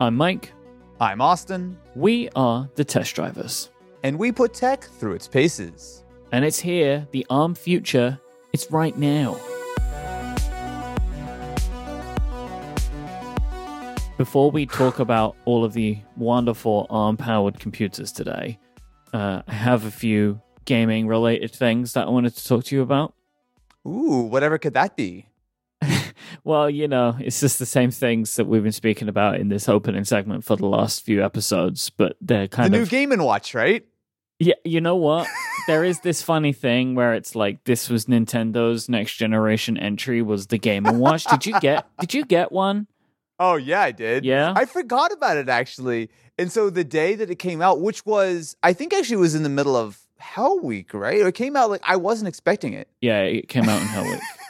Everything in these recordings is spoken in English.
I'm Mike. I'm Austin, We are the test drivers. and we put tech through its paces. And it's here, the ARM future. It's right now. Before we talk about all of the wonderful ARM powered computers today, uh, I have a few gaming related things that I wanted to talk to you about. Ooh, whatever could that be? Well, you know, it's just the same things that we've been speaking about in this opening segment for the last few episodes, but they're kind of The new Game and Watch, right? Yeah, you know what? there is this funny thing where it's like this was Nintendo's next generation entry was the Game and Watch. Did you get did you get one? Oh yeah, I did. Yeah? I forgot about it actually. And so the day that it came out, which was I think actually was in the middle of Hell Week, right? It came out like I wasn't expecting it. Yeah, it came out in Hell Week.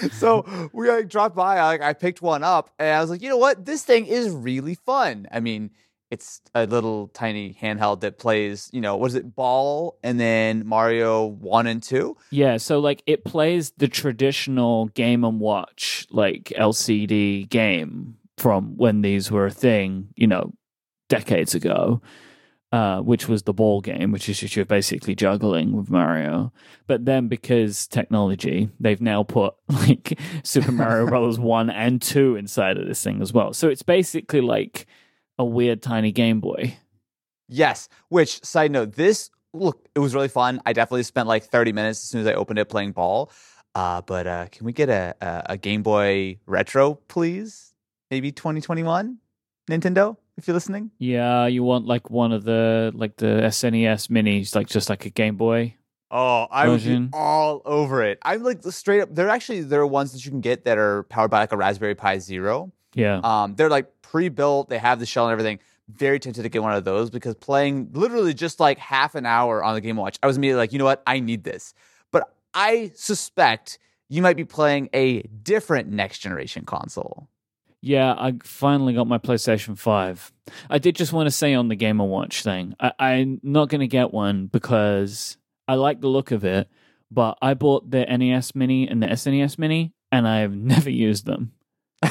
so we like dropped by, I, like I picked one up, and I was like, you know what, this thing is really fun. I mean, it's a little tiny handheld that plays, you know, what is it, Ball, and then Mario one and two. Yeah, so like it plays the traditional Game and Watch like LCD game from when these were a thing, you know, decades ago. Uh, which was the ball game, which is just you're basically juggling with Mario. But then because technology, they've now put like Super Mario Brothers 1 and 2 inside of this thing as well. So it's basically like a weird tiny Game Boy. Yes. Which side note, this look, it was really fun. I definitely spent like 30 minutes as soon as I opened it playing ball. Uh, but uh, can we get a, a a Game Boy Retro, please? Maybe 2021, Nintendo, if you're listening. Yeah, you want like one of the like the SNES minis, like just like a Game Boy. Oh, I would be all over it. I'm like straight up. They're actually there are ones that you can get that are powered by like a Raspberry Pi Zero. Yeah. Um, they're like pre-built. They have the shell and everything. Very tempted to get one of those because playing literally just like half an hour on the Game Watch, I was immediately like, you know what, I need this. But I suspect you might be playing a different next generation console. Yeah, I finally got my PlayStation 5. I did just want to say on the Game & Watch thing, I, I'm not going to get one because I like the look of it, but I bought the NES Mini and the SNES Mini, and I've never used them.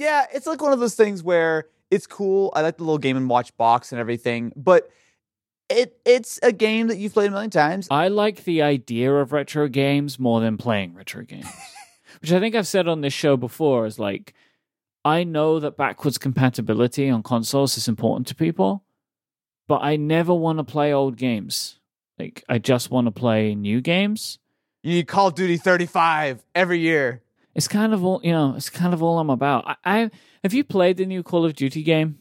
Yeah, it's like one of those things where it's cool. I like the little Game and Watch box and everything, but it it's a game that you've played a million times. I like the idea of retro games more than playing retro games, which I think I've said on this show before is like, I know that backwards compatibility on consoles is important to people, but I never want to play old games. Like, I just want to play new games. You need Call of Duty 35 every year. It's kind of all, you know, it's kind of all I'm about. I, I have you played the new Call of Duty game?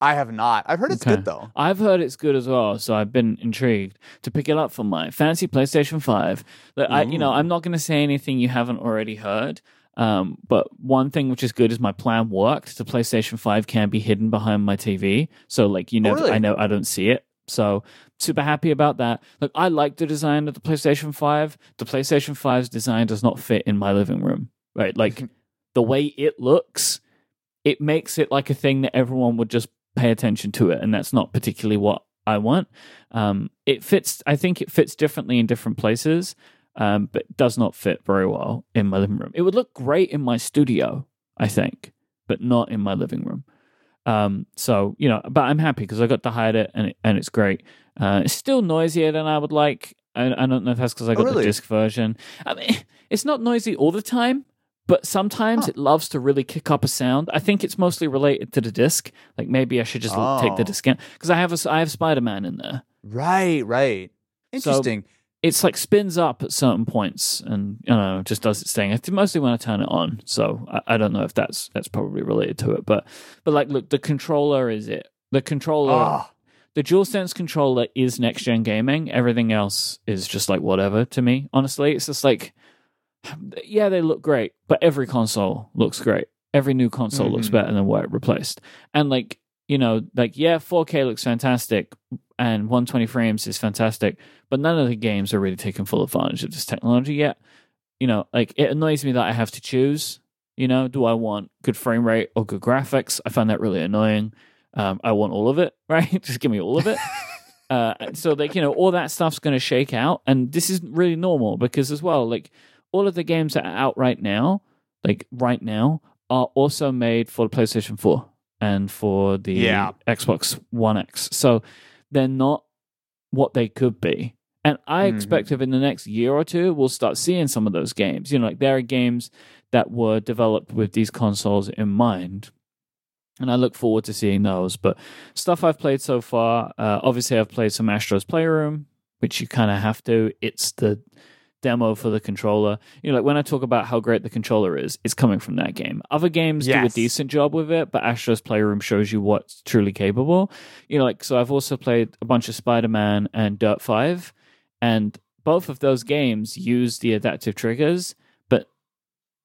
I have not. I've heard it's Okay. good though. I've heard it's good as well, so I've been intrigued to pick it up for my fancy PlayStation Five. That I, you know, I'm not going to say anything you haven't already heard. Um, but one thing which is good is my plan worked. The PlayStation Five can be hidden behind my TV, so like you know, really? I know I don't see it. So super happy about that. Look, I like the design of the PlayStation Five. The PlayStation 5's design does not fit in my living room. Right, like the way it looks, it makes it like a thing that everyone would just pay attention to it, and that's not particularly what I want. Um, it fits. I think it fits differently in different places, um, but does not fit very well in my living room. It would look great in my studio, I think, but not in my living room. Um, so you know, but I'm happy because I got to hide it, and it, and it's great. Uh, it's still noisier than I would like. I, I don't know if that's because I got the really? disc version. I mean, it's not noisy all the time, but sometimes Huh. it loves to really kick up a sound. I think it's mostly related to the disc. Like maybe I should just l take the Oh. disc out because I have a I have Spider Man in there. Right, right. So- Interesting. It's like spins up at certain points and you know just does its thing. It's mostly when I turn it on. So I, I don't know if that's that's probably related to it, but but like look, the controller is it. The controller, Ah, the DualSense controller is next gen gaming. Everything else is just like whatever to me. Honestly, it's just like yeah, they look great, but every console looks great. Every new console looks Mhm. better than what it replaced. And like, you know, like yeah, 4K looks fantastic and 120 frames is fantastic, but none of the games are really taking full advantage of this technology yet. You know, like it annoys me that I have to choose. You know, do I want good frame rate or good graphics? I find that really annoying. Um, I want all of it, right? Just give me all of it. uh, so like you know, all that stuff's going to shake out, and this is really normal because as well, like all of the games that are out right now, like right now, are also made for the PlayStation 4 and for the Yeah. Xbox One X. So they're not what they could be. And I Mhm. expect if in the next year or two, we'll start seeing some of those games. You know, like there are games that were developed with these consoles in mind. And I look forward to seeing those. But stuff I've played so far, uh, obviously, I've played some Astro's Playroom, which you kind of have to. It's the demo for the controller. You know, like when I talk about how great the controller is, it's coming from that game. Other games do a decent job with it, but Astro's Playroom shows you what's truly capable. You know, like so I've also played a bunch of Spider-Man and Dirt 5 and both of those games use the adaptive triggers, but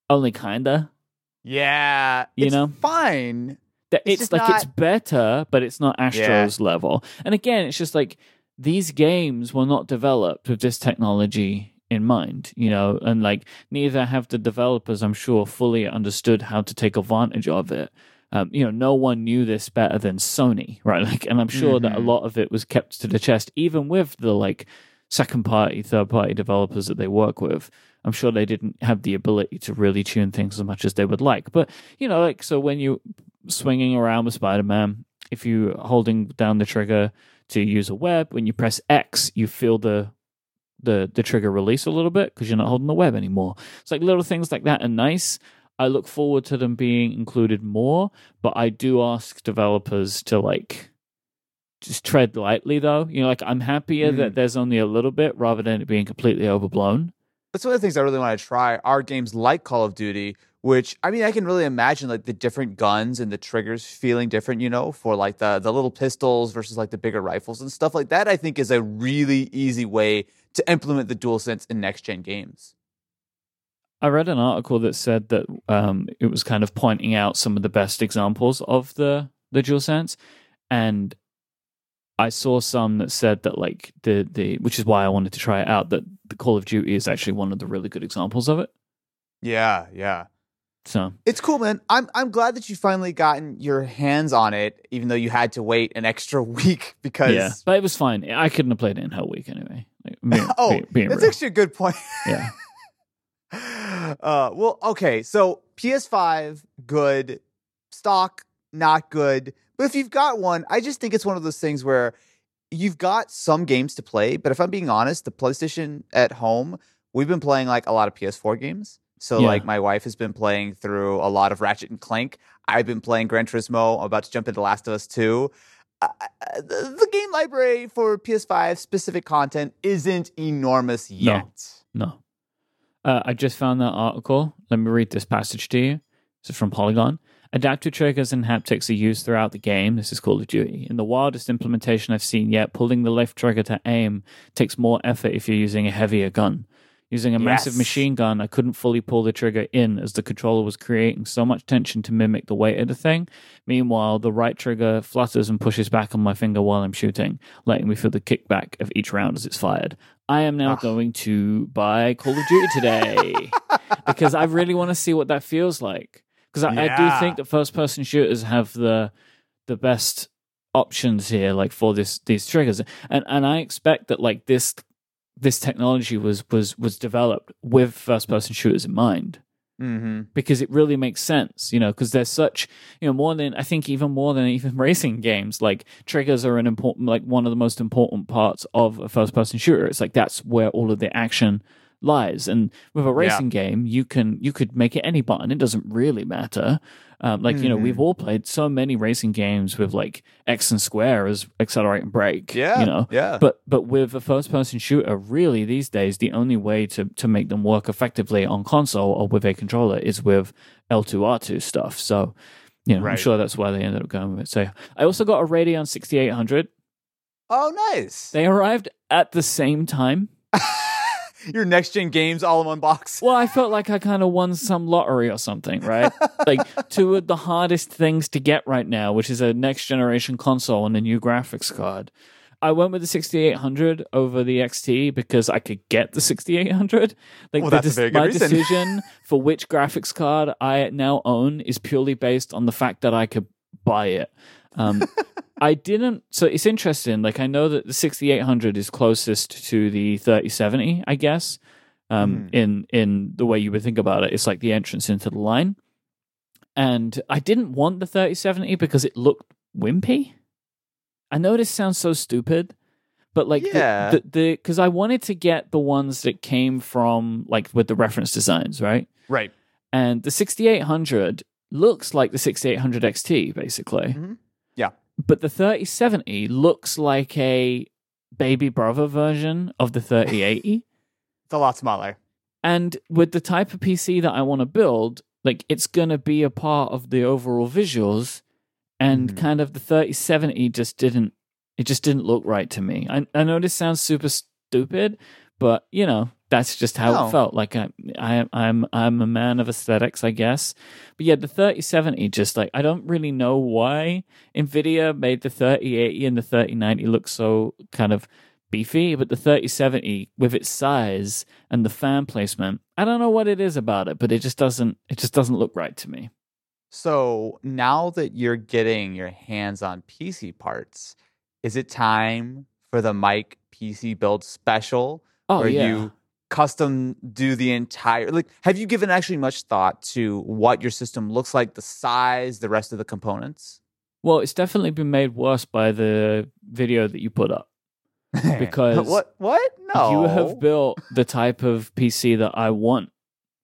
only kinda. Yeah, You it's know? fine. It's It's, like it's better, but it's not Astro's level. And again, it's just like these games were not developed with this technology in mind, you know, and like neither have the developers, I'm sure, fully understood how to take advantage of it. Um, you know, no one knew this better than Sony, right? Like, and I'm sure that a Mhm. lot of it was kept to the chest, even with the like second party, third party developers that they work with. I'm sure they didn't have the ability to really tune things as much as they would like. But you know, like so when you swinging around with Spider Man, if you're holding down the trigger to use a web, when you press X, you feel the the the trigger release a little bit because you're not holding the web anymore. It's like little things like that are nice. I look forward to them being included more, but I do ask developers to like just tread lightly though. You know, like I'm happier Mm. that there's only a little bit rather than it being completely overblown. That's one of the things I really want to try are games like Call of Duty, which I mean I can really imagine like the different guns and the triggers feeling different, you know, for like the the little pistols versus like the bigger rifles and stuff like that. I think is a really easy way to implement the DualSense in next gen games. I read an article that said that um, it was kind of pointing out some of the best examples of the the DualSense, and I saw some that said that like the the which is why I wanted to try it out that the Call of Duty is actually one of the really good examples of it. Yeah, yeah. So It's cool, man. I'm I'm glad that you finally gotten your hands on it, even though you had to wait an extra week because yeah, but it was fine. I couldn't have played it in Hell Week anyway. Being, oh, being, being that's real. actually a good point. yeah. uh, well, okay. So PS5, good. Stock, not good. But if you've got one, I just think it's one of those things where you've got some games to play. But if I'm being honest, the PlayStation at home, we've been playing like a lot of PS4 games. So Yeah. like my wife has been playing through a lot of Ratchet and Clank. I've been playing Gran Turismo. I'm about to jump into Last of Us 2. Uh, uh, the, the game library for PS5 specific content isn't enormous yet. No. Uh, I just found that article. Let me read this passage to you. This is from Polygon. Adaptive triggers and haptics are used throughout the game. This is Call of Duty. In the wildest implementation I've seen yet, pulling the left trigger to aim takes more effort if you're using a heavier gun. Using a massive machine gun, I couldn't fully pull the trigger in as the controller was creating so much tension to mimic the weight of the thing. Meanwhile, the right trigger flutters and pushes back on my finger while I'm shooting, letting me feel the kickback of each round as it's fired. I am now Ah. going to buy Call of Duty today because I really want to see what that feels like. Because I, I do think that first person shooters have the the best options here, like for this these triggers, and and I expect that like this this technology was was was developed with first person shooters in mind Mm-hmm. because it really makes sense, you know, because there's such, you know, more than I think even more than even racing games, like triggers are an important, like one of the most important parts of a first person shooter. It's like that's where all of the action lies. And with a racing game, you can you could make it any button. It doesn't really matter. Um, like you know, we've all played so many racing games with like X and square as accelerate and brake. Yeah. you know, Yeah. but but with a first person shooter, really these days the only way to to make them work effectively on console or with a controller is with L2R2 stuff. So, you know, I'm sure that's why they ended up going with it. So I also got a Radeon 6800. oh, nice. They arrived at the same time. Your next gen games all in one box. Well, I felt like I kind of won some lottery or something, right? like two of the hardest things to get right now, which is a next generation console and a new graphics card. I went with the 6800 over the XT because I could get the 6800. Like Well, the that's a very good my reason. decision for which graphics card I now own is purely based on the fact that I could buy it. Um, I didn't. So it's interesting. Like I know that the 6800 is closest to the 3070, I guess. Um, Hmm. in in the way you would think about it, it's like the entrance into the line. and I didn't want the 3070 because it looked wimpy. I know this sounds so stupid, but like Yeah. the the because I wanted to get the ones that came from like with the reference designs, right? Right. And the 6800 looks like the 6800 XT basically. Mhm. Yeah. But the 3070 looks like a baby brother version of the 3080. It's a lot smaller. And with the type of PC that I want to build, like it's going to be a part of the overall visuals. And Mhm. kind of the 3070 just didn't, it just didn't look right to me. I, I know this sounds super stupid, but you know, that's just how No. it felt. Like I, I, I'm, I'm a man of aesthetics, I guess. But yeah, the 3070 just like, I don't really know why NVIDIA made the 3080 and the 3090 look so kind of beefy, but the 3070 with its size and the fan placement, I don't know what it is about it, but it just doesn't it just doesn't look right to me. So now that you're getting your hands on PC parts, is it time for the Mike PC build special Oh where yeah. you custom do the entire like have you given actually much thought to what your system looks like, the size, the rest of the components? well, it's definitely been made worse by the video that you put up. Because what what? No. You have built the type of PC that I want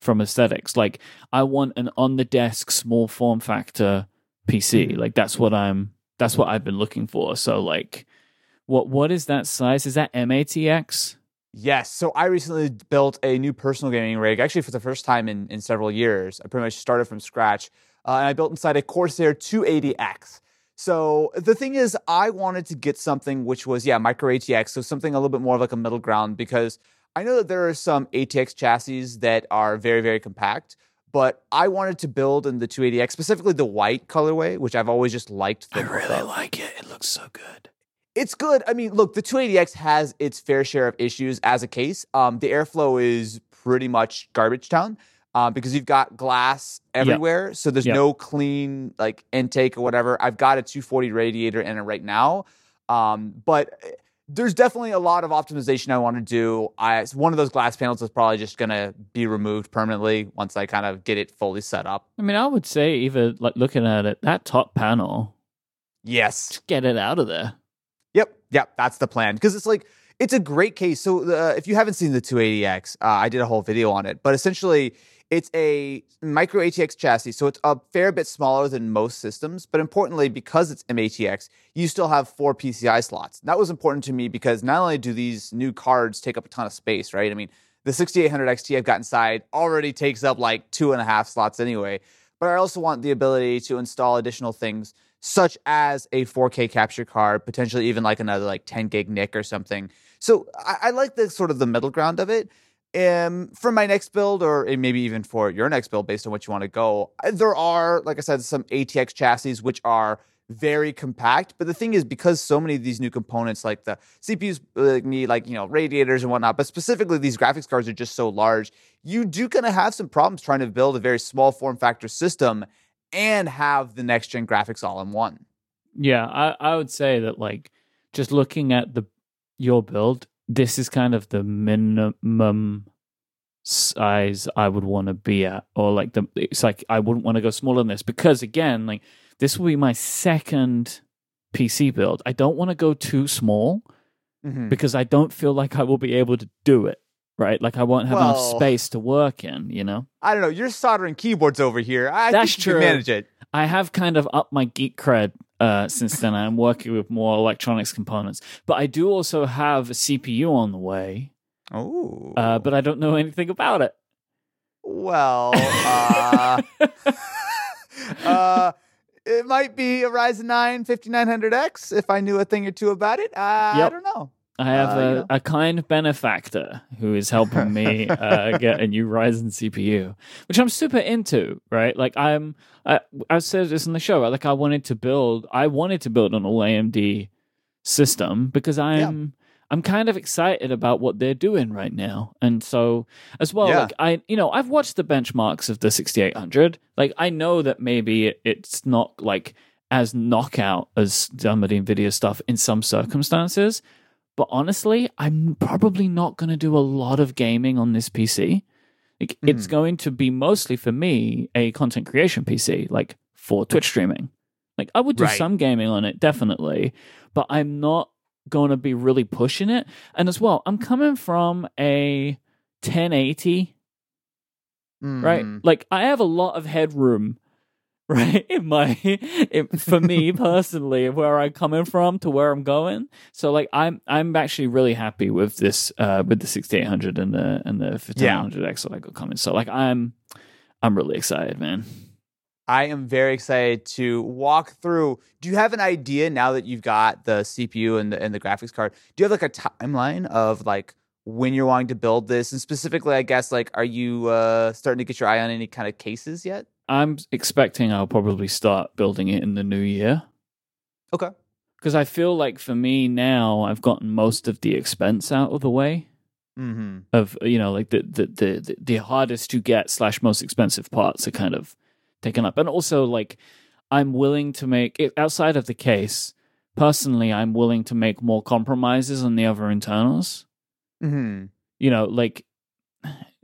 from aesthetics. Like I want an on the desk small form factor PC. Mhm. Like that's what I'm that's what I've been looking for. So like what what is that size? Is that M80X? Yes. So I recently built a new personal gaming rig, actually for the first time in, in several years. I pretty much started from scratch. Uh, and I built inside a Corsair 280X. So the thing is, I wanted to get something which was, yeah, micro ATX. So something a little bit more of like a middle ground because I know that there are some ATX chassis that are very, very compact. But I wanted to build in the 280X, specifically the white colorway, which I've always just liked the really of. like it. It looks so good. It's good. I mean, look, the 280X has its fair share of issues as a case. Um, the airflow is pretty much garbage town uh, because you've got glass everywhere, so there's Yep. no clean like intake or whatever. I've got a 240 radiator in it right now, um, but eh, there's definitely a lot of optimization I want to do. I, one of those glass panels is probably just gonna be removed permanently once I kind of get it fully set up. I mean, I would say even like looking at it, that top panel, Yes. just get it out of there. Yep, yep, that's the plan. Because it's like it's a great case. So uh, if you haven't seen the 280X, uh, I did a whole video on it. But essentially, it's a micro ATX chassis, so it's a fair bit smaller than most systems. But importantly, because it's MATX, you still have four PCI slots. That was important to me because not only do these new cards take up a ton of space, right? I mean, the 6800 XT I've got inside already takes up like two and a half slots anyway. But I also want the ability to install additional things such as a 4K capture card, potentially even like another like 10 gig NIC or something. So I, I like the sort of the middle ground of it. Um, for my next build, or maybe even for your next build, based on what you want to go, there are, like I said, some ATX chassis which are very compact. But the thing is, because so many of these new components, like the CPUs, need like you know radiators and whatnot, but specifically these graphics cards are just so large, you do kind of have some problems trying to build a very small form factor system and have the next gen graphics all in one. Yeah, I, I would say that like just looking at the your build, this is kind of the minimum size I would want to be at, or like the it's like I wouldn't want to go smaller than this because again, like this will be my second PC build. I don't want to go too small Mhm. because I don't feel like I will be able to do it. Right, like I won't have enough space to work in. You know. I don't know. You're soldering keyboards over here. I That's think you true. manage it. I have kind of upped my geek cred uh, since then. I'm working with more electronics components, but I do also have a CPU on the way. Oh, Uh, but I don't know anything about it. well, uh, uh, it might be a Ryzen 9 5900X if I knew a thing or two about it. Uh, I don't know. I have Uh, a, you know. a kind benefactor who is helping me uh, get a new Ryzen CPU, which I'm super into. Right, like I'm. I, I said this in the show. Like I wanted to build. I wanted to build an all AMD system because I'm. I'm kind of excited about what they're doing right now, and so as well, Yeah. like I, you know, I've watched the benchmarks of the 6800. Like I know that maybe it's not like as knockout as some of the Nvidia stuff in some circumstances, but honestly, I'm probably not going to do a lot of gaming on this PC. Like, It's going to be mostly for me a content creation PC, like for Twitch streaming. Like I would do Right. some gaming on it, definitely, but I'm not going to be really pushing it. And as well, I'm coming from a 1080 right? Mm. Like I have a lot of headroom, right? In my, in, for me personally, where I'm coming from to where I'm going. So like I'm, I'm actually really happy with this, uh, with the 6800 and the and the 1500X that I got coming. So like I'm, I'm really excited, man. I am very excited to walk through. Do you have an idea now that you've got the CPU and the, and the graphics card? Do you have like a timeline of like when you're wanting to build this? And specifically, I guess like, are you uh, starting to get your eye on any kind of cases yet? I'm expecting I'll probably start building it in the new year. Okay. Because I feel like for me now, I've gotten most of the expense out of the way. Mm-hmm. of you know like the the the, the hardest to get slash most expensive parts are kind of taken up and also like i'm willing to make it outside of the case personally i'm willing to make more compromises on the other internals Mm-hmm. you know like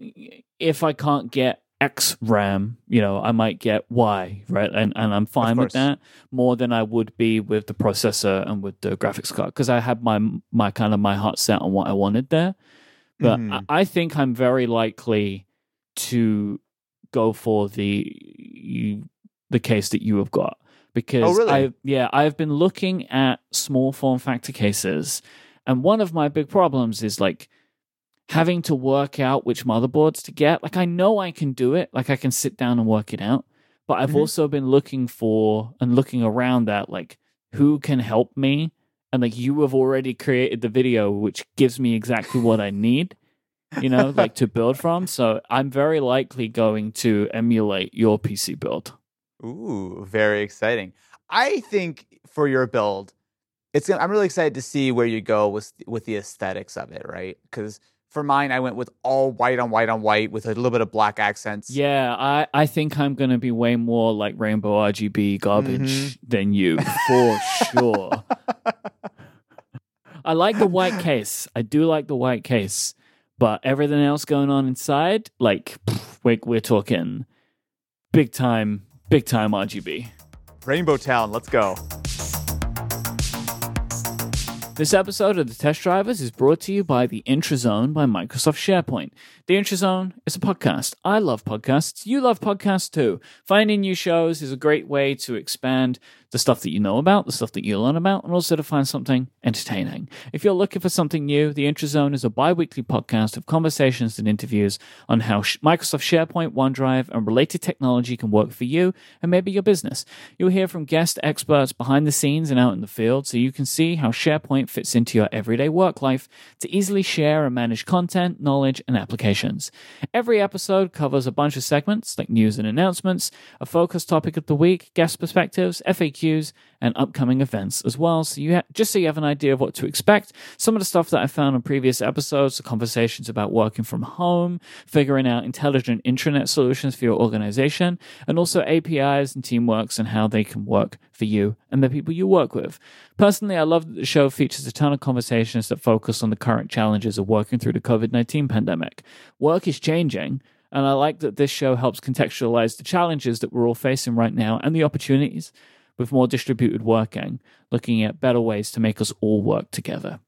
if i can't get x ram you know i might get y right and, and i'm fine with that more than i would be with the processor and with the graphics card because i had my my kind of my heart set on what i wanted there but Mhm. I, I think i'm very likely to go for the the case that you have got because Oh, really? I yeah I've been looking at small form factor cases, and one of my big problems is like having to work out which motherboards to get. Like I know I can do it, like I can sit down and work it out, but I've Mhm. also been looking for and looking around that like who can help me, and like you have already created the video which gives me exactly what I need you know, like to build from. So I'm very likely going to emulate your PC build. Ooh, very exciting. I think for your build, it's gonna, I'm really excited to see where you go with with the aesthetics of it, right? Because for mine, I went with all white on white on white with a little bit of black accents. Yeah, I, I think I'm going to be way more like rainbow RGB garbage Mhm. than you, for sure. I like the white case. I do like the white case. But everything else going on inside, like, pff, we're, we're talking big time, big time RGB. Rainbow Town, let's go. This episode of The Test Drivers is brought to you by The Intrazone by Microsoft SharePoint. The Intrazone is a podcast. I love podcasts. You love podcasts too. Finding new shows is a great way to expand the stuff that you know about, the stuff that you learn about, and also to find something entertaining. If you're looking for something new, The Intrazone is a bi weekly podcast of conversations and interviews on how Microsoft SharePoint, OneDrive, and related technology can work for you and maybe your business. You'll hear from guest experts behind the scenes and out in the field so you can see how SharePoint fits into your everyday work life to easily share and manage content, knowledge, and applications. Every episode covers a bunch of segments like news and announcements, a focus topic of the week, guest perspectives, FAQs, and upcoming events as well. So you ha- just so you have an idea of what to expect. Some of the stuff that I found on previous episodes the conversations about working from home, figuring out intelligent intranet solutions for your organization, and also APIs and teamworks and how they can work for you and the people you work with. Personally, I love that the show features a ton of conversations that focus on the current challenges of working through the COVID 19 pandemic. Work is changing, and I like that this show helps contextualize the challenges that we're all facing right now and the opportunities with more distributed working, looking at better ways to make us all work together.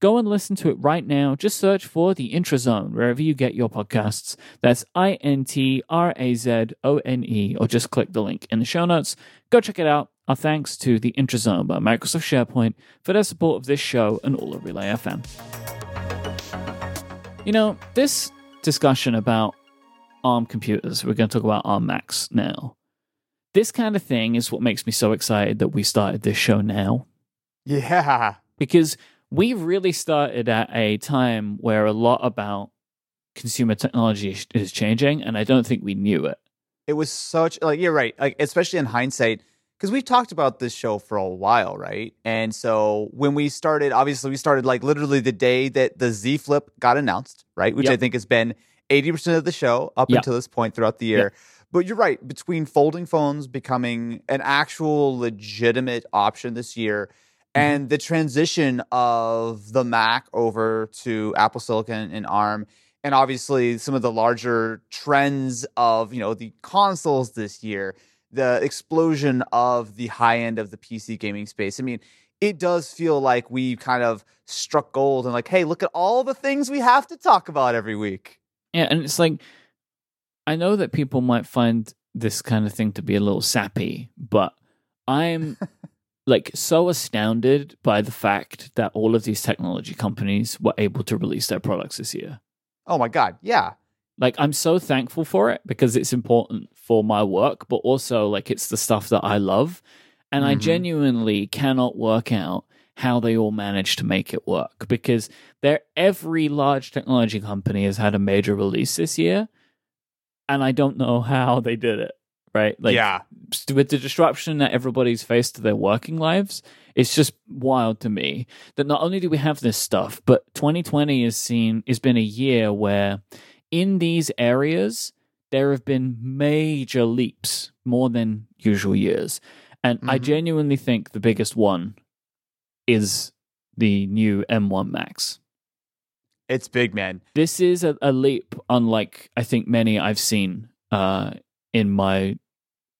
Go and listen to it right now. Just search for the Intrazone wherever you get your podcasts. That's I N T R A Z O N E, or just click the link in the show notes. Go check it out. Our thanks to the Intrazone by Microsoft SharePoint for their support of this show and all of Relay FM. You know, this discussion about ARM computers, we're going to talk about ARM Macs now. This kind of thing is what makes me so excited that we started this show now Yeah. because we really started at a time where a lot about consumer technology is- changing, and I don't think we knew it. It was such like you're right, like especially in hindsight, because we've talked about this show for a while, right? And so when we started, obviously we started like literally the day that the Z Flip got announced, right? Which I think has been eighty percent of the show up Yep. until this point throughout the year. But you're right, between folding phones becoming an actual legitimate option this year Mm-hmm. and the transition of the Mac over to Apple Silicon and ARM and obviously some of the larger trends of you know the consoles this year, the explosion of the high end of the PC gaming space. I mean, it does feel like we kind of struck gold and like, hey, look at all the things we have to talk about every week. Yeah, and it's like I know that people might find this kind of thing to be a little sappy, but I'm like so astounded by the fact that all of these technology companies were able to release their products this year. Oh my god, yeah. Like I'm so thankful for it because it's important for my work, but also like it's the stuff that I love. And I Mhm. genuinely cannot work out how they all managed to make it work because every large technology company has had a major release this year. And I don't know how they did it. Right? Like yeah. with the disruption that everybody's faced to their working lives, it's just wild to me that not only do we have this stuff, but 2020 has seen has been a year where in these areas there have been major leaps more than usual years. And I Mhm. genuinely think the biggest one is the new M1 Macs. It's big, man. This is a, a leap unlike I think many I've seen uh, in my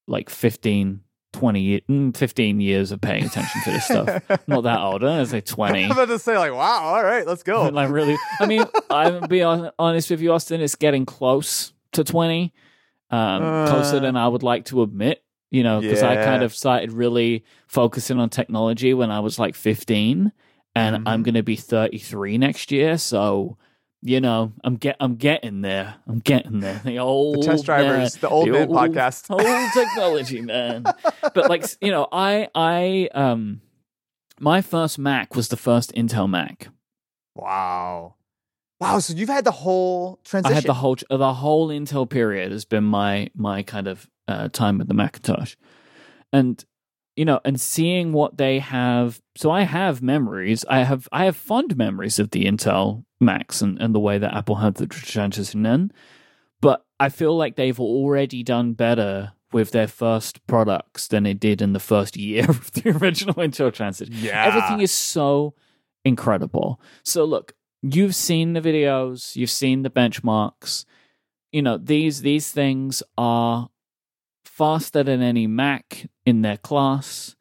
like 15, 20, mm, 15 years of paying attention to this stuff. Not that old, I say 20. I'm about to say, like, wow, all right, let's go. like really, I mean, I'm be honest with you, Austin. It's getting close to 20, um, closer Uh. than I would like to admit. You know, because I kind of started really focusing on technology when I was like 15, and Mhm. I'm going to be 33 next year. So, you know, I'm get I'm getting there. I'm getting there. The old the test man- drivers, the old man old- podcast. Old technology, man. but like you know, I I um my first Mac was the first Intel Mac. Wow. Wow. So you've had the whole transition. I had the whole the whole Intel period has been my my kind of uh, time with the Macintosh, and you know, and seeing what they have. So I have memories. I have I have fond memories of the Intel Macs and, and the way that Apple had the transition in, but I feel like they've already done better with their first products than they did in the first year of the original Intel transition. yeah. Everything is so incredible. So look, you've seen the videos, you've seen the benchmarks. You know, these these things are faster than any Mac in their class.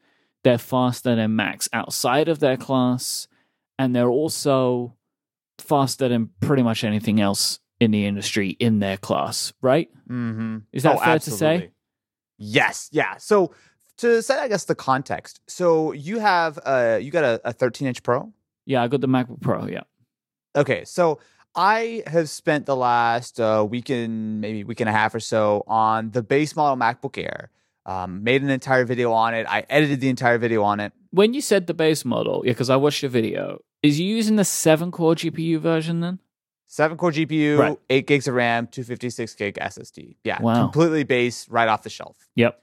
They're faster than Macs outside of their class, and they're also faster than pretty much anything else in the industry in their class, right? Mm-hmm. Is that fair to say? Yes. Yeah. So to set, I guess, the context. So you have uh you got a, a 13 inch Pro. Yeah, I got the MacBook Pro, yeah. Okay. So I have spent the last uh, week and maybe week and a half or so on the base model MacBook Air. Um, made an entire video on it. I edited the entire video on it. When you said the base model, yeah, because I watched your video, is you using the seven core GPU version then? Seven core GPU, Right. eight gigs of RAM, 256 gig SSD. Yeah, Wow. completely base, right off the shelf. Yep.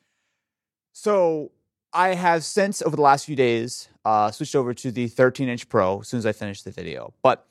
So I have since over the last few days uh, switched over to the 13 inch Pro as soon as I finished the video. But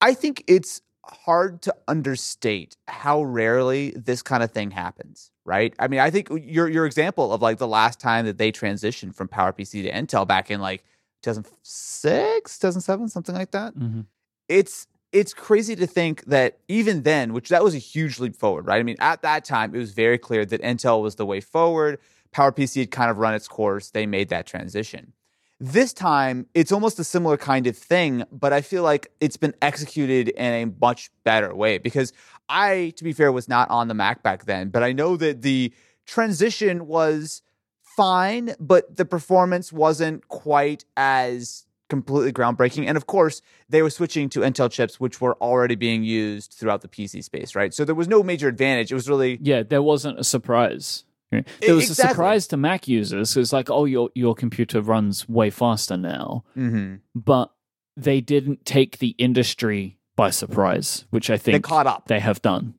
I think it's hard to understate how rarely this kind of thing happens, right? I mean, I think your your example of like the last time that they transitioned from PowerPC to Intel back in like 2006, 2007, something like that Mm-hmm. it's it's crazy to think that even then, which that was a huge leap forward, right? I mean, at that time, it was very clear that Intel was the way forward. PowerPC had kind of run its course. They made that transition. This time, it's almost a similar kind of thing, but I feel like it's been executed in a much better way because I, to be fair, was not on the Mac back then, but I know that the transition was fine, but the performance wasn't quite as completely groundbreaking. And of course, they were switching to Intel chips, which were already being used throughout the PC space, right? So there was no major advantage. It was really Yeah, there wasn't a surprise. There was a surprise to Mac users. It's like, oh, your your computer runs way faster now, mhm. but they didn't take the industry by surprise, which I they think caught up. they have done.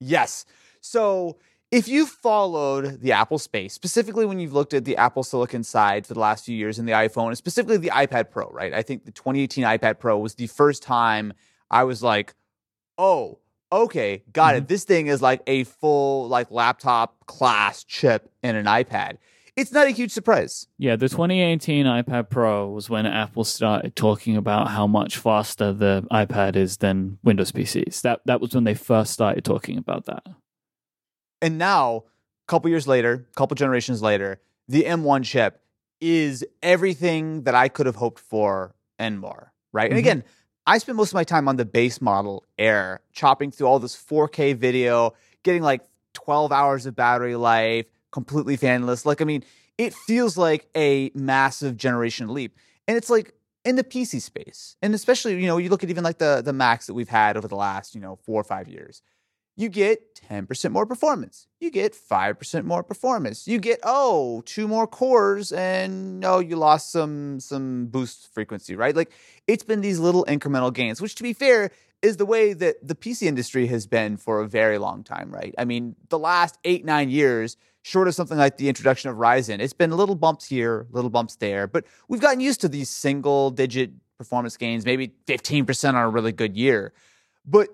Yes. So if you followed the Apple space, specifically when you've looked at the Apple Silicon side for the last few years in the iPhone, and specifically the iPad Pro, right? I think the 2018 iPad Pro was the first time I was like, oh, okay, got it. This thing is like a full like laptop class chip in an iPad. it's not a huge surprise. Yeah, the 2018 iPad Pro was when Apple started talking about how much faster the iPad is than Windows PCs. That that was when they first started talking about that. And now, a couple years later, a couple generations later, the M1 chip is everything that I could have hoped for and more, right? And Mhm. again, I spend most of my time on the base model Air, chopping through all this 4K video, getting like 12 hours of battery life, completely fanless. Like, I mean, it feels like a massive generation leap. And it's like in the PC space, and especially, you know, you look at even like the, the Macs that we've had over the last, you know, four or five years you get 10% more performance. You get 5% more performance. You get, oh, two more cores and oh, you lost some some boost frequency, right? Like it's been these little incremental gains, which to be fair is the way that the PC industry has been for a very long time, right? I mean, the last 8 9 years short of something like the introduction of Ryzen, it's been little bumps here, little bumps there, but we've gotten used to these single digit performance gains, maybe 15% on a really good year. But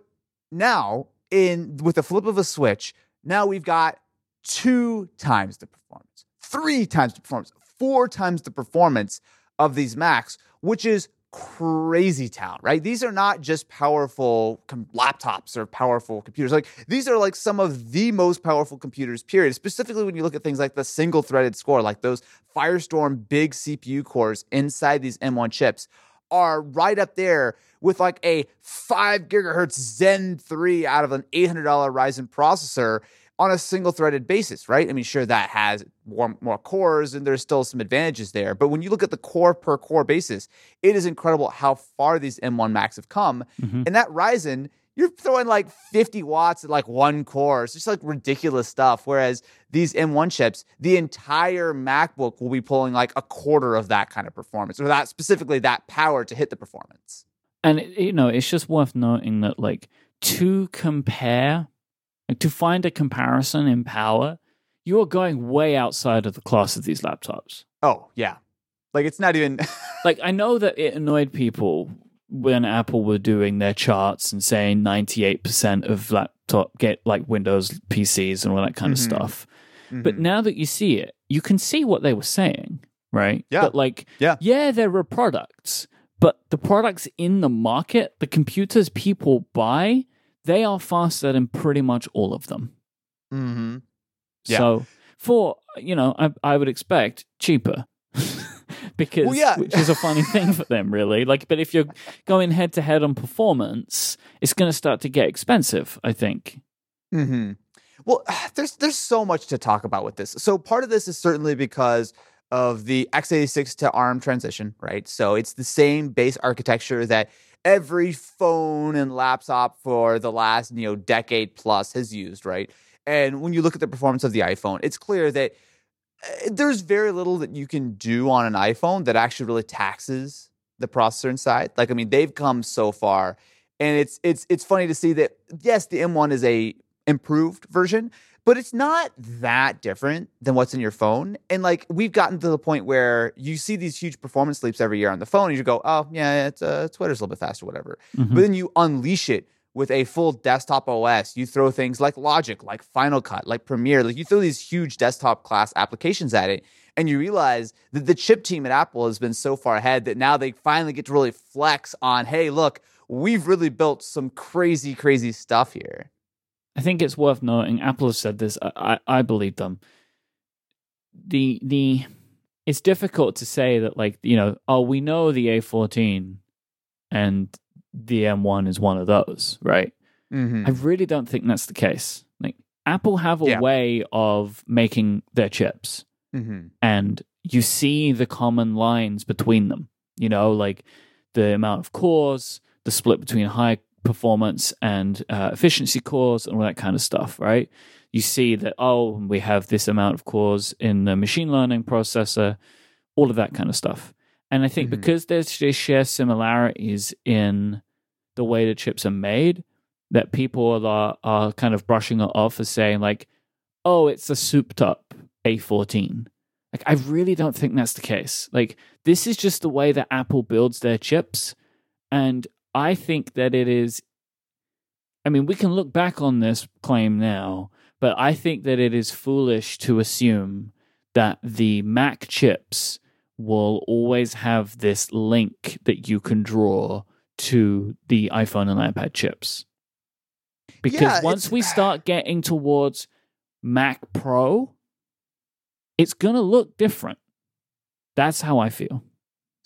now in with the flip of a switch, now we've got two times the performance, three times the performance, four times the performance of these Macs, which is crazy town, right? These are not just powerful com- laptops or powerful computers. Like these are like some of the most powerful computers, period. Specifically when you look at things like the single threaded score, like those Firestorm big CPU cores inside these M1 chips are right up there with like a 5 gigahertz Zen 3 out of an $800 Ryzen processor on a single threaded basis, right? I mean, sure, that has more, more cores and there's still some advantages there. But when you look at the core per core basis, it is incredible how far these M1 Macs have come. Mhm. And that Ryzen, you're throwing like 50 watts at like one core. It's just like ridiculous stuff. Whereas these M1 chips, the entire MacBook will be pulling like a quarter of that kind of performance, or that specifically that power to hit the performance. And you know, it's just worth noting that like to compare, like to find a comparison in power, you are going way outside of the class of these laptops. Oh, yeah. Like it's not even Like I know that it annoyed people when Apple were doing their charts and saying 98% of laptop get like Windows PCs and all that kind Mhm. of stuff. But Mhm. now that you see it, you can see what they were saying, right? Yeah. That like, Yeah. yeah, there are products, but the products in the market, the computers people buy, they are faster than pretty much all of them. Mhm. Yeah. So for you know, I I would expect cheaper. because Well, yeah. which is a funny thing for them really. Like but if you're going head to head on performance, it's going to start to get expensive, I think. hmm Well, there's there's so much to talk about with this. So part of this is certainly because of the x86 to ARM transition, right? So it's the same base architecture that every phone and laptop for the last you know decade plus has used, right? And when you look at the performance of the iPhone, it's clear that uh, there's very little that you can do on an iPhone that actually really taxes the processor inside. Like, I mean, they've come so far, and it's it's it's funny to see that yes, the M1 is a improved version, but it's not that different than what's in your phone. And like, we've gotten to the point where you see these huge performance leaps every year on the phone, and you go, oh yeah, it's uh, Twitter's a little bit faster, whatever. Mhm. But then you unleash it with a full desktop OS. You throw things like Logic, like Final Cut, like Premiere, like you throw these huge desktop class applications at it, and you realize that the chip team at Apple has been so far ahead that now they finally get to really flex on, hey, look, we've really built some crazy, crazy stuff here. I think it's worth noting. Apple has said this. I, I, I believe them. The the it's difficult to say that like you know oh we know the A14 and the M1 is one of those right. Mm-hmm. I really don't think that's the case. Like Apple have a Yeah. way of making their chips, Mm-hmm. and you see the common lines between them. You know, like the amount of cores, the split between high performance and uh, efficiency cores, and all that kind of stuff, right? You see that, oh, we have this amount of cores in the machine learning processor, all of that kind of stuff. And I think Mhm. because there's just sheer similarities in the way the chips are made, that people are, are kind of brushing it off as saying, like, oh, it's a souped up A14. Like, I really don't think that's the case. Like, this is just the way that Apple builds their chips. And I think that it is. I mean, we can look back on this claim now, but I think that it is foolish to assume that the Mac chips will always have this link that you can draw to the iPhone and iPad chips. Because Yeah, once we start getting towards Mac Pro, it's going to look different. That's how I feel.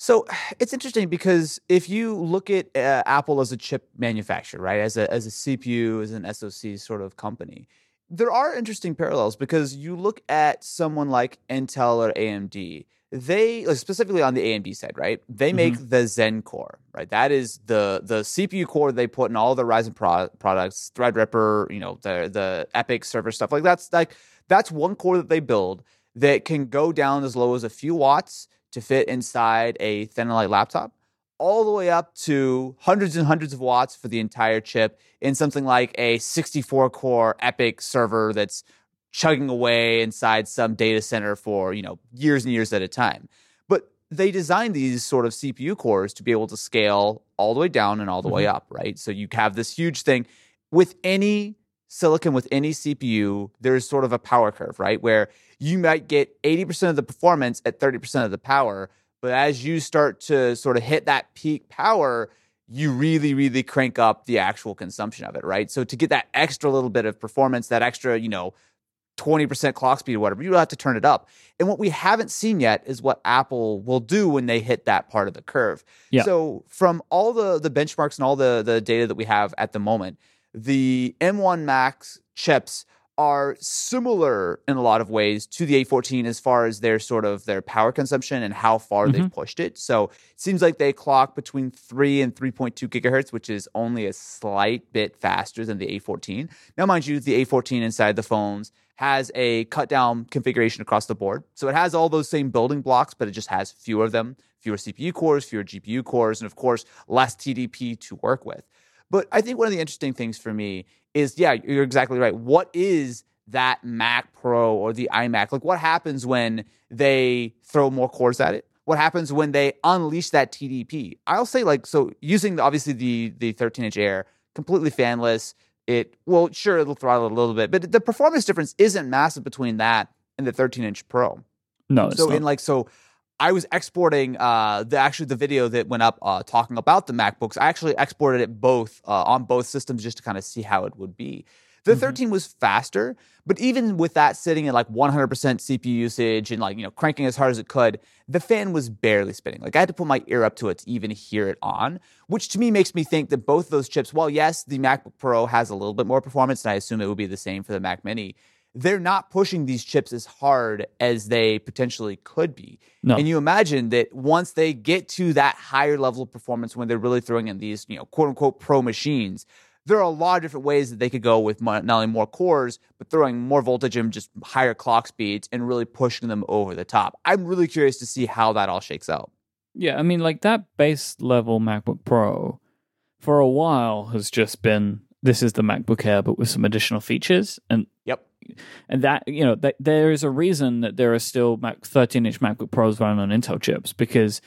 So it's interesting because if you look at uh, Apple as a chip manufacturer, right, as a as a CPU, as an SoC sort of company, there are interesting parallels because you look at someone like Intel or AMD. They like, specifically on the AMD side, right? They make the Zen core, right? That is the the CPU core they put in all the Ryzen pro- products, Threadripper, you know, the the Epyc server stuff. Like that's like that's one core that they build that can go down as low as a few watts to fit inside a thin and light laptop, all the way up to hundreds and hundreds of watts for the entire chip in something like a 64 core Epyc server that's chugging away inside some data center for you know years and years at a time. But they designed these sort of CPU cores to be able to scale all the way down and all the way mm-hmm. up, right? So you have this huge thing with any silicon with any CPU, there's sort of a power curve, right? Where you might get 80% of the performance at 30% of the power. But as you start to sort of hit that peak power, you really, really crank up the actual consumption of it, right? So to get that extra little bit of performance, that extra, you know, 20% clock speed or whatever, you have to turn it up. And what we haven't seen yet is what Apple will do when they hit that part of the curve. Yeah. So from all the the benchmarks and all the the data that we have at the moment, the M1 Max chips are similar in a lot of ways to the A14 as far as their sort of their power consumption and how far they've mm-hmm. pushed it. So it seems like they clock between 3 and 3.2 gigahertz, which is only a slight bit faster than the A14. Now, mind you, the A14 inside the phones has a cut down configuration across the board. So it has all those same building blocks, but it just has fewer of them, fewer CPU cores, fewer GPU cores, and of course, less TDP to work with. But I think one of the interesting things for me is yeah, you're exactly right. What is that Mac Pro or the iMac? Like, what happens when they throw more cores at it? What happens when they unleash that TDP? I'll say, like, so using the, obviously the the 13 inch Air, completely fanless. It well, sure, it'll throttle a little bit, but the performance difference isn't massive between that and the 13 inch Pro No, it's so not. in like so i was exporting uh the actually the video that went up uh talking about the macbooks i actually exported it both uh, on both systems just to kind of see how it would be the Mhm. 13 was faster but even with that sitting at like 100% cpu usage and like you know cranking as hard as it could the fan was barely spinning like i had to put my ear up to it to even hear it on which to me makes me think that both those chips while yes the macbook pro has a little bit more performance and i assume it would be the same for the mac mini they're not pushing these chips as hard as they potentially could be. No. And you imagine that once they get to that higher level of performance, when they're really throwing in these, you know, quote unquote pro machines, there are a lot of different ways that they could go with not only more cores, but throwing more voltage and just higher clock speeds and really pushing them over the top. I'm really curious to see how that all shakes out. Yeah, I mean, like that base level MacBook Pro for a while has just been this is the MacBook Air, but with some additional features, and Yep. And that you know that there is a reason that there are still Mac 13 inch MacBook Pros running on Intel chips because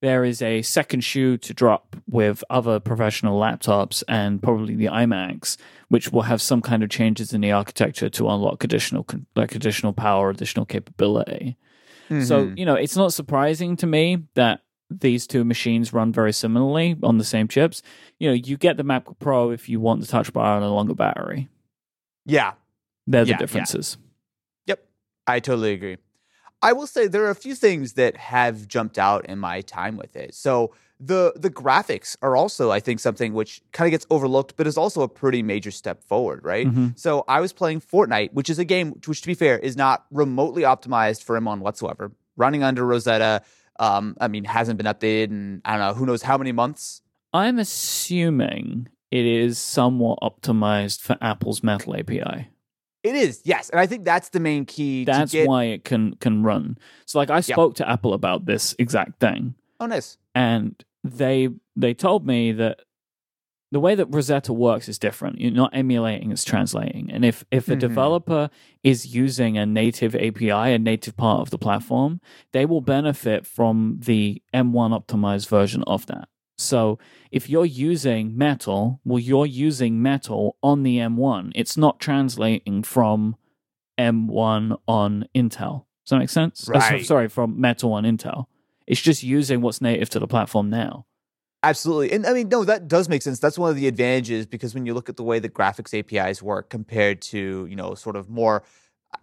there is a second shoe to drop with other professional laptops and probably the iMacs, which will have some kind of changes in the architecture to unlock additional like additional power, additional capability. So, Mhm. you know, it's not surprising to me that these two machines run very similarly on the same chips. You know, you get the MacBook Pro if you want the touch bar and a longer battery. yeah, They're the Yeah, yeah. differences. Yep, I totally agree. I will say there are a few things that have jumped out in my time with it. So the the graphics are also, I think, something which kind of gets overlooked, but is also a pretty major step forward, right? Mhm. So I was playing Fortnite, which is a game which, to be fair, is not remotely optimized for M1 whatsoever. Running under Rosetta, um, I mean, hasn't been updated in I don't know who knows how many months. I'm assuming it is somewhat optimized for Apple's Metal API. It is, yes, and I think that's the main key. That's to get, why it can can run. So like I spoke to Apple about this exact thing. Oh, nice. and they they told me that the way that Rosetta works is different. You're not emulating; it's translating. And if if a Mhm. developer is using a native API, a native part of the platform, they will benefit from the M1 optimized version of that. So if you're using Metal, well, you're using Metal on the M1. It's not translating from M1 on Intel. Does that make sense? Uh, Right. sorry, from Metal on Intel. It's just using what's native to the platform now. Absolutely. And I mean, no, that does make sense. That's one of the advantages because when you look at the way the graphics APIs work compared to, you know, sort of more,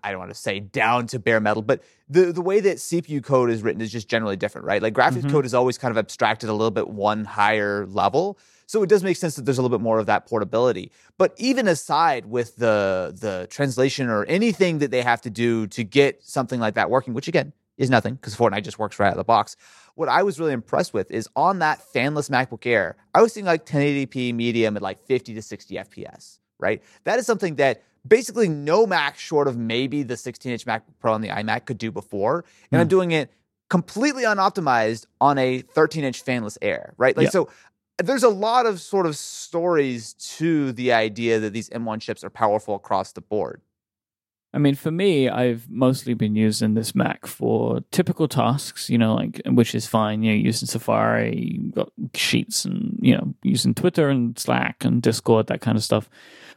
I don't want to say down to bare metal, but the, the way that CPU code is written is just generally different, right? Like graphics Mhm. code is always kind of abstracted a little bit one higher level. So it does make sense that there's a little bit more of that portability. But even aside with the the translation or anything that they have to do to get something like that working, which again is nothing because Fortnite just works right out of the box. What I was really impressed with is on that fanless MacBook Air, I was seeing like 1080p medium at like 50 to 60 FPS, right? That is something that basically no Mac short of maybe the 16 inch MacBook Pro and the iMac could do before. And I'm Hmm. doing it completely unoptimized on a 13 inch fanless Air, right? Like, Yeah. so there's a lot of sort of stories to the idea that these M1 chips are powerful across the board. I mean, for me, I've mostly been using this Mac for typical tasks, you know, like which is fine. You know, using Safari, got Sheets, and you know, using Twitter and Slack and Discord, that kind of stuff.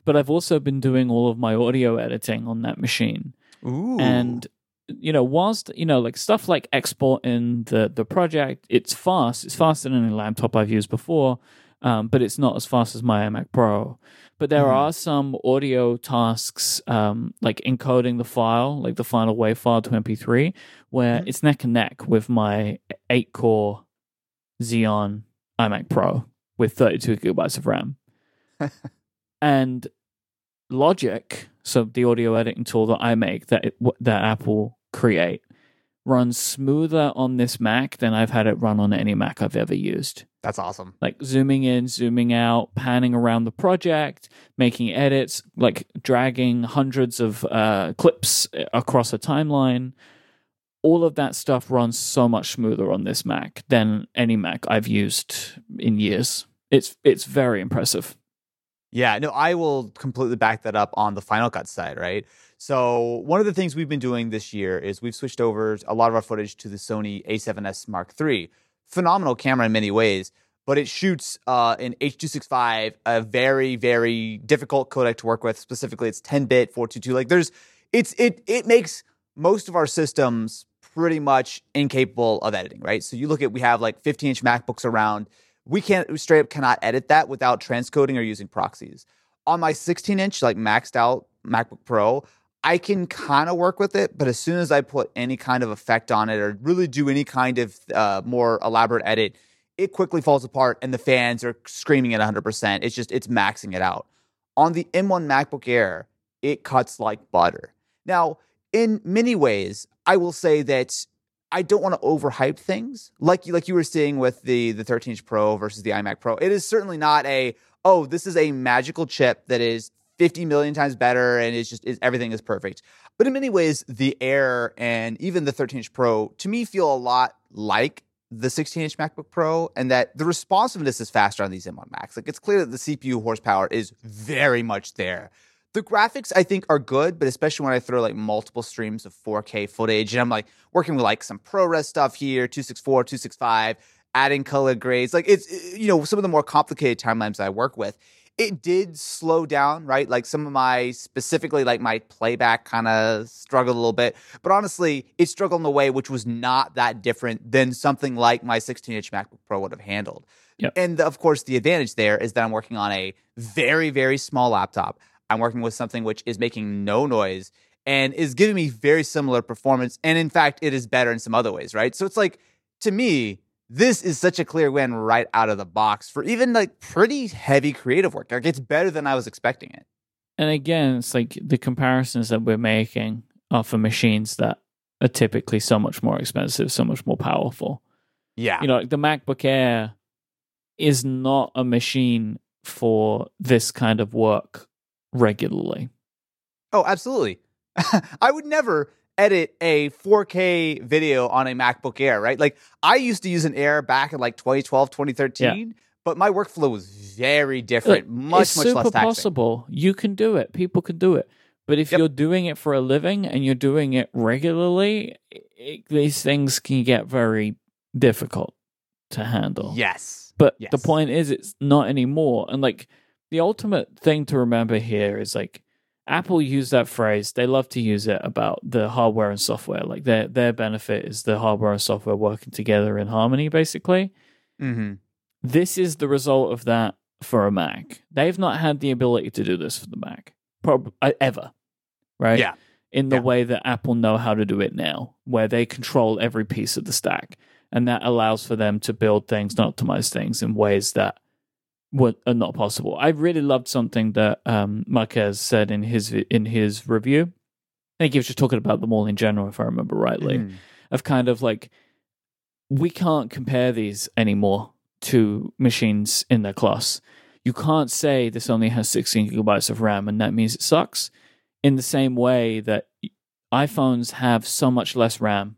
But I've also been doing all of my audio editing on that machine, Ooh. and you know, whilst you know, like stuff like exporting the the project, it's fast. It's faster than any laptop I've used before, um, but it's not as fast as my iMac Pro. But there Mhm. are some audio tasks, um, like encoding the file, like the final WAV file to MP3, where Mhm. it's neck and neck with my eight core Xeon iMac Pro with 32 gigabytes of RAM. and Logic, so the audio editing tool that I make that it, that Apple create, runs smoother on this Mac than I've had it run on any Mac I've ever used. That's awesome. Like zooming in, zooming out, panning around the project, making edits, like dragging hundreds of uh, clips across a timeline. All of that stuff runs so much smoother on this Mac than any Mac I've used in years. It's it's very impressive. Yeah, no, I will completely back that up on the Final Cut side, right? So, one of the things we've been doing this year is we've switched over a lot of our footage to the Sony A7S Mark III. Phenomenal camera in many ways, but it shoots uh, in H265, a very, very difficult codec to work with. Specifically, it's 10 bit 422. Like, there's, it's, it, it makes most of our systems pretty much incapable of editing, right? So, you look at, we have like 15 inch MacBooks around we can't we straight up cannot edit that without transcoding or using proxies. On my 16 inch, like maxed out MacBook Pro, I can kind of work with it, but as soon as I put any kind of effect on it or really do any kind of uh, more elaborate edit, it quickly falls apart and the fans are screaming at 100%. It's just, it's maxing it out. On the M1 MacBook Air, it cuts like butter. Now, in many ways, I will say that I don't want to overhype things like you like you were seeing with the the 13 inch Pro versus the iMac Pro. It is certainly not a oh this is a magical chip that is 50 million times better and it's just is everything is perfect. But in many ways, the Air and even the 13 inch Pro to me feel a lot like the 16 inch MacBook Pro, and that the responsiveness is faster on these M1 Macs. Like it's clear that the CPU horsepower is very much there. The graphics I think are good, but especially when I throw like multiple streams of 4K footage and I'm like working with like some ProRes stuff here, 264, 265, adding color grades. Like it's you know, some of the more complicated timelines I work with. It did slow down, right? Like some of my specifically like my playback kind of struggled a little bit. But honestly, it struggled in a way which was not that different than something like my 16 inch MacBook Pro would have handled. Yep. And of course, the advantage there is that I'm working on a very, very small laptop. I'm working with something which is making no noise and is giving me very similar performance. And in fact, it is better in some other ways, right? So it's like, to me, this is such a clear win right out of the box for even like pretty heavy creative work. Like it's better than I was expecting it. And again, it's like the comparisons that we're making are for machines that are typically so much more expensive, so much more powerful. Yeah. You know, like the MacBook Air is not a machine for this kind of work regularly. Oh, absolutely. I would never edit a 4K video on a MacBook Air, right? Like I used to use an Air back in like 2012, 2013, but my workflow was very different, much, it's much super less taxing. possible. You can do it. People can do it. But if Yep. you're doing it for a living and you're doing it regularly, it, these things can get very difficult to handle. Yes. But the point is, it's not anymore. And like the ultimate thing to remember here is like Apple use that phrase. They love to use it about the hardware and software. Like their their benefit is the hardware and software working together in harmony, basically. Mm-hmm. This is the result of that for a Mac. They've not had the ability to do this for the Mac, prob- uh, ever, right? Yeah. In the Yeah. way that Apple know how to do it now, where they control every piece of the stack, and that allows for them to build things and optimize things in ways that were are not possible. I really loved something that um, Marques said in his in his review. I think he was just talking about them all in general, if I remember rightly Mhm. of kind of like we can't compare these anymore to machines in their class. You can't say this only has 16 gigabytes of RAM and that means it sucks. In the same way that iPhones have so much less RAM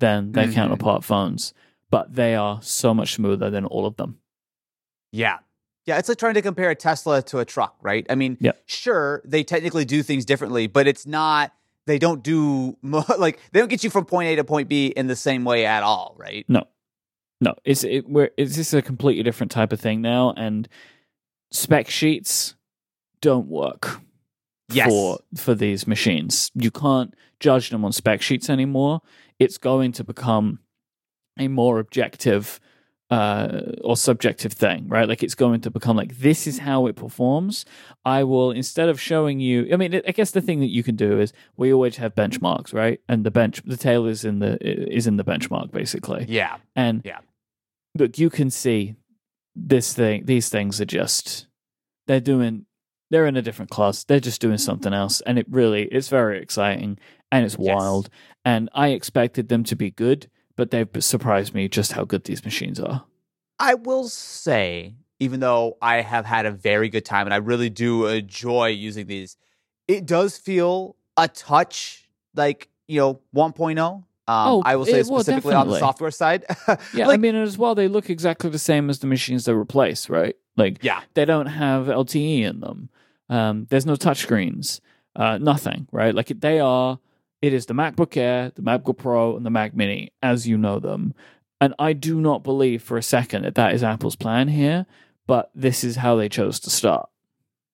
than their Mhm. counterpart phones, but they are so much smoother than all of them. Yeah. Yeah, it's like trying to compare a Tesla to a truck, right? I mean, Yep. sure, they technically do things differently, but it's not they don't do like they don't get you from point A to point B in the same way at all, right? No, no, it's it, we're, it's just a completely different type of thing now, and spec sheets don't work Yes. for for these machines. You can't judge them on spec sheets anymore. It's going to become a more objective uh, or subjective thing, right? Like it's going to become like this is how it performs. I will instead of showing you. I mean, I guess the thing that you can do is we always have benchmarks, right? And the bench, the tail is in the is in the benchmark basically. Yeah. And Yeah. look, you can see this thing. These things are just they're doing. They're in a different class. They're just doing something else, and it really it's very exciting and it's Yes. wild. And I expected them to be good, but they've surprised me just how good these machines are. I will say, even though I have had a very good time and I really do enjoy using these, it does feel a touch like, you know, 1.0. Um, Oh, I will say it- well, specifically on the software side. Yeah, I mean, as well, they look exactly the same as the machines they replace, right? Like, yeah. they don't have LTE in them. Um, there's no touchscreens, uh, nothing, right? Like they are. It is the MacBook Air, the MacBook Pro, and the Mac Mini as you know them. And I do not believe for a second that that is Apple's plan here. But this is how they chose to start.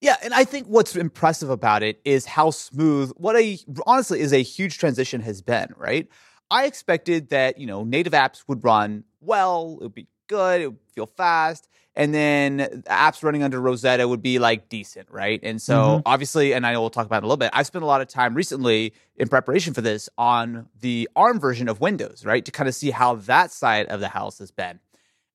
Yeah, and I think what's impressive about it is how smooth what a honestly is a huge transition has been, right? I expected that, you know, native apps would run well, it would be good, it would feel fast, and then apps running under Rosetta would be like decent, right? And so Mhm. obviously, and I know we'll talk about it a little bit, I spent a lot of time recently in preparation for this on the ARM version of Windows, right? To kind of see how that side of the house has been.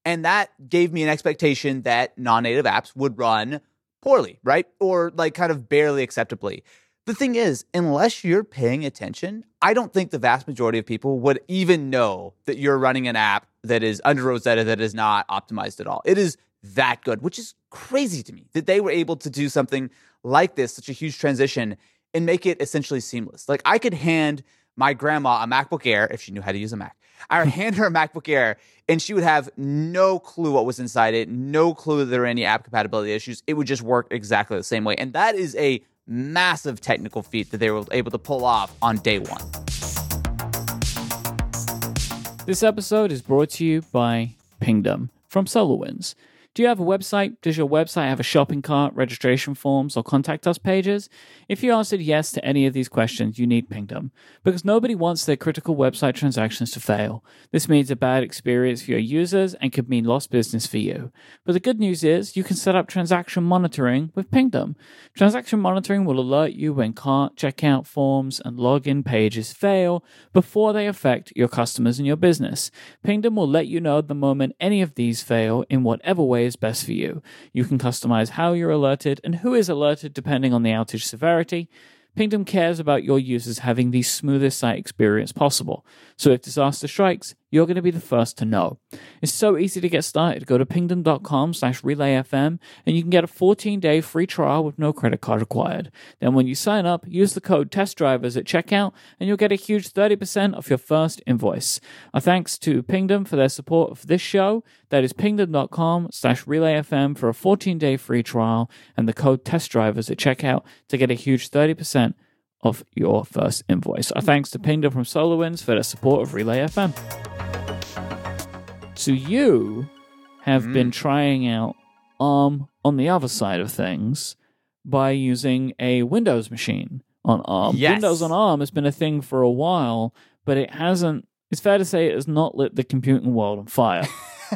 And that gave me an expectation that non native apps would run poorly, right? Or like kind of barely acceptably. The thing is, unless you're paying attention, I don't think the vast majority of people would even know that you're running an app that is under Rosetta that is not optimized at all. It is that good, which is crazy to me that they were able to do something like this, such a huge transition, and make it essentially seamless. Like I could hand my grandma a MacBook Air if she knew how to use a Mac. I would hand her a MacBook Air and she would have no clue what was inside it, no clue that there were any app compatibility issues. It would just work exactly the same way. And that is a massive technical feat that they were able to pull off on day one. This episode is brought to you by Pingdom from SolarWinds. Do you have a website? Does your website have a shopping cart, registration forms, or contact us pages? If you answered yes to any of these questions, you need Pingdom because nobody wants their critical website transactions to fail. This means a bad experience for your users and could mean lost business for you. But the good news is you can set up transaction monitoring with Pingdom. Transaction monitoring will alert you when cart, checkout forms, and login pages fail before they affect your customers and your business. Pingdom will let you know the moment any of these fail in whatever way is best for you. You can customize how you're alerted and who is alerted depending on the outage severity. Pingdom cares about your users having the smoothest site experience possible. So if disaster strikes, you're going to be the first to know. It's so easy to get started. Go to pingdom.com slash relayfm and you can get a 14-day free trial with no credit card required. Then when you sign up, use the code TESTDRIVERS at checkout and you'll get a huge 30% off your first invoice. Our thanks to Pingdom for their support of this show. That is pingdom.com slash relayfm for a 14-day free trial and the code TESTDRIVERS at checkout to get a huge 30% of your first invoice. Our thanks to Pingdom from SolarWinds for their support of Relay FM. So you have been mm-hmm. trying out ARM on the other side of things. by using a Windows machine on ARM. Yes. Windows on ARM has been a thing for a while, but it hasn't. It's fair to say it has not lit the computing world on fire.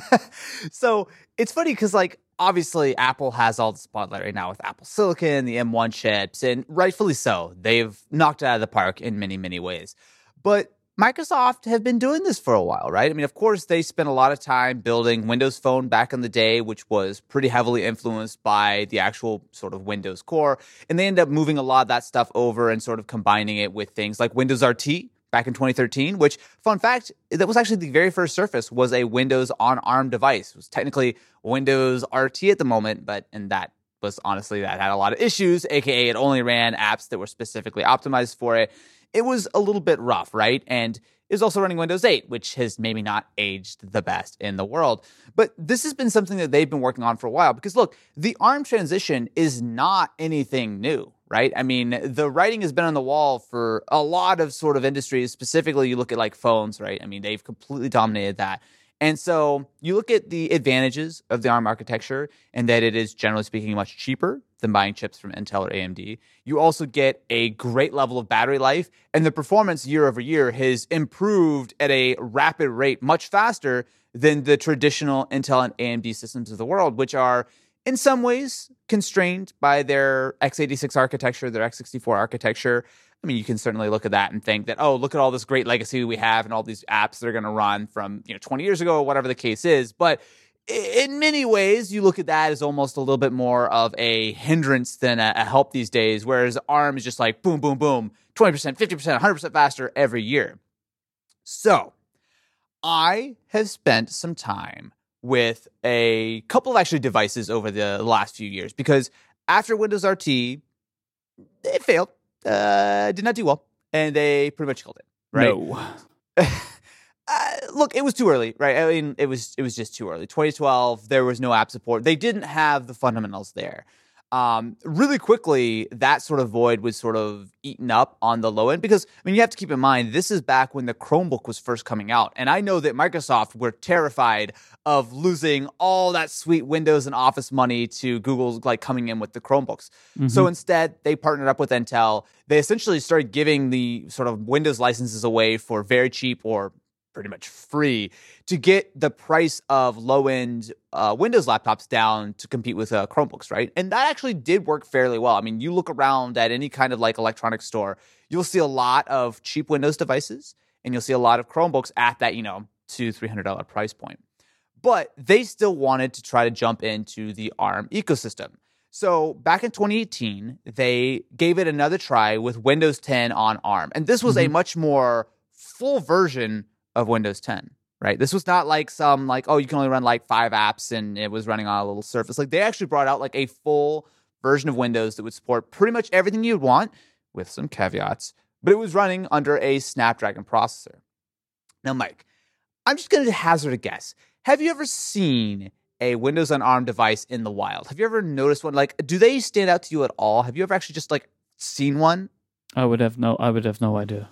so it's funny because like obviously Apple has all the spotlight right now with Apple Silicon, the M1 chips, and rightfully so. They've knocked it out of the park in many, many ways. But Microsoft have been doing this for a while, right? I mean, of course, they spent a lot of time building Windows Phone back in the day, which was pretty heavily influenced by the actual sort of Windows core. And they end up moving a lot of that stuff over and sort of combining it with things like Windows RT back in 2013, which fun fact, that was actually the very first Surface was a Windows on ARM device. It was technically Windows RT at the moment, but and that was honestly that had a lot of issues, aka it only ran apps that were specifically optimized for it it was a little bit rough, right? And was also running Windows 8, which has maybe not aged the best in the world. But this has been something that they've been working on for a while because look, the ARM transition is not anything new, right? I mean, the writing has been on the wall for a lot of sort of industries. Specifically, you look at like phones, right? I mean, they've completely dominated that. And so you look at the advantages of the ARM architecture and that it is generally speaking much cheaper than buying chips from Intel or AMD. You also get a great level of battery life, and the performance year over year has improved at a rapid rate, much faster than the traditional Intel and AMD systems of the world, which are in some ways constrained by their x86 architecture, their x64 architecture. I mean, you can certainly look at that and think that, oh, look at all this great legacy we have and all these apps that are going to run from, you know, 20 years ago or whatever the case is. But in many ways, you look at that as almost a little bit more of a hindrance than a, help these days, whereas ARM is just like boom, boom, boom, 20%, 50%, 100% faster every year. So I have spent some time with a couple of actually devices over the last few years because after Windows RT, it failed uh, did not do well, and they pretty much killed it. Right? No. uh, look, it was too early, right? I mean, it was it was just too early. 2012, there was no app support. They didn't have the fundamentals there um, really quickly, that sort of void was sort of eaten up on the low end because, I mean, you have to keep in mind, this is back when the Chromebook was first coming out. And I know that Microsoft were terrified of losing all that sweet Windows and Office money to Google's like coming in with the Chromebooks. Mm-hmm. So instead, they partnered up with Intel. They essentially started giving the sort of Windows licenses away for very cheap or pretty much free to get the price of low end uh, Windows laptops down to compete with uh, Chromebooks, right? And that actually did work fairly well. I mean, you look around at any kind of like electronic store, you'll see a lot of cheap Windows devices and you'll see a lot of Chromebooks at that, you know, two, $300 price point. But they still wanted to try to jump into the ARM ecosystem. So back in 2018, they gave it another try with Windows 10 on ARM. And this was mm-hmm. a much more full version of Windows 10, right? This was not like some like oh you can only run like five apps and it was running on a little Surface. Like they actually brought out like a full version of Windows that would support pretty much everything you'd want with some caveats, but it was running under a Snapdragon processor. Now, Mike, I'm just going to hazard a guess. Have you ever seen a Windows on ARM device in the wild? Have you ever noticed one? Like, do they stand out to you at all? Have you ever actually just like seen one? I would have no. I would have no idea.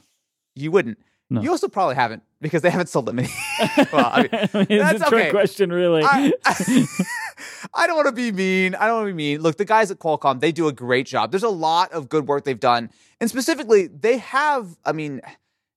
You wouldn't. No. You also probably haven't because they haven't sold that many. well, I mean, I mean, that's a trick okay. question, really. I, I, I don't want to be mean. I don't want to be mean. Look, the guys at Qualcomm, they do a great job. There's a lot of good work they've done. And specifically, they have, I mean,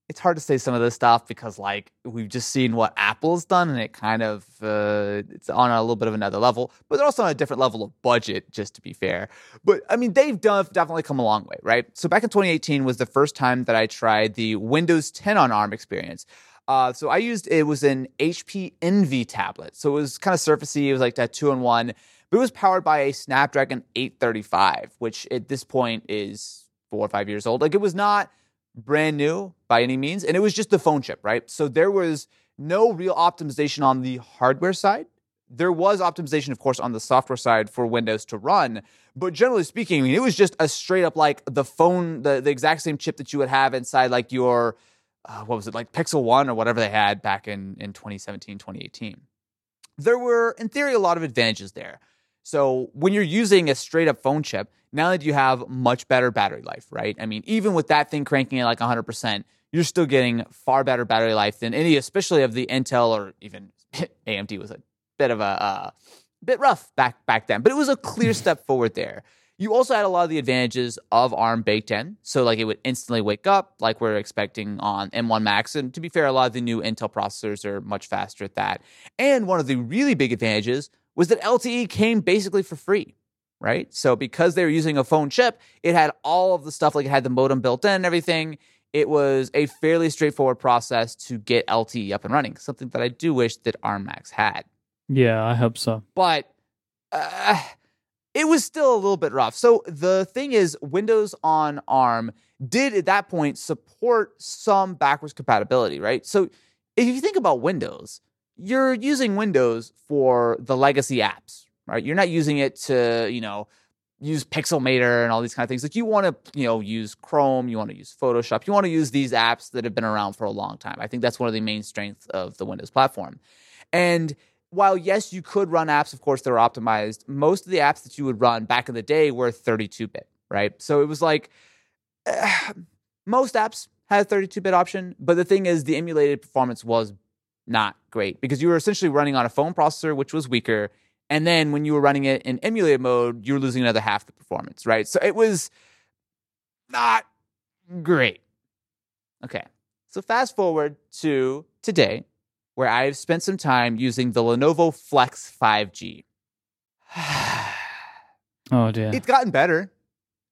it's hard to say some of this stuff because like we've just seen what Apple's done and it kind of uh, it's on a little bit of another level, but they're also on a different level of budget, just to be fair. But I mean, they've done, definitely come a long way, right? So back in 2018 was the first time that I tried the Windows 10 on ARM experience. Uh, so I used it was an HP Envy tablet, so it was kind of surfacey. It was like that two in one, but it was powered by a Snapdragon 835, which at this point is four or five years old. Like it was not brand new by any means. And it was just the phone chip, right? So there was no real optimization on the hardware side. There was optimization, of course, on the software side for Windows to run. But generally speaking, I mean, it was just a straight up like the phone, the, the exact same chip that you would have inside like your, uh, what was it, like Pixel 1 or whatever they had back in, in 2017, 2018. There were, in theory, a lot of advantages there. So when you're using a straight up phone chip, now that you have much better battery life, right? I mean, even with that thing cranking at like 100%, you're still getting far better battery life than any, especially of the Intel or even AMD was a bit of a uh, bit rough back back then, but it was a clear step forward there. You also had a lot of the advantages of ARM baked in. So, like, it would instantly wake up, like we're expecting on M1 Macs. And to be fair, a lot of the new Intel processors are much faster at that. And one of the really big advantages was that LTE came basically for free, right? So, because they were using a phone chip, it had all of the stuff, like it had the modem built in and everything. It was a fairly straightforward process to get LTE up and running, something that I do wish that ARM Macs had. Yeah, I hope so. But uh, it was still a little bit rough. So the thing is, Windows on ARM did at that point support some backwards compatibility, right? So if you think about Windows, you're using Windows for the legacy apps, right? You're not using it to, you know, use Pixelmator and all these kind of things. Like you want to, you know, use Chrome, you want to use Photoshop, you want to use these apps that have been around for a long time. I think that's one of the main strengths of the Windows platform. And while yes, you could run apps, of course, that are optimized, most of the apps that you would run back in the day were 32 bit, right? So it was like uh, most apps had a 32 bit option, but the thing is, the emulated performance was not great because you were essentially running on a phone processor, which was weaker. And then when you were running it in emulated mode, you were losing another half the performance, right? So it was not great. Okay. So fast forward to today, where I've spent some time using the Lenovo Flex 5G. oh dear. It's gotten better.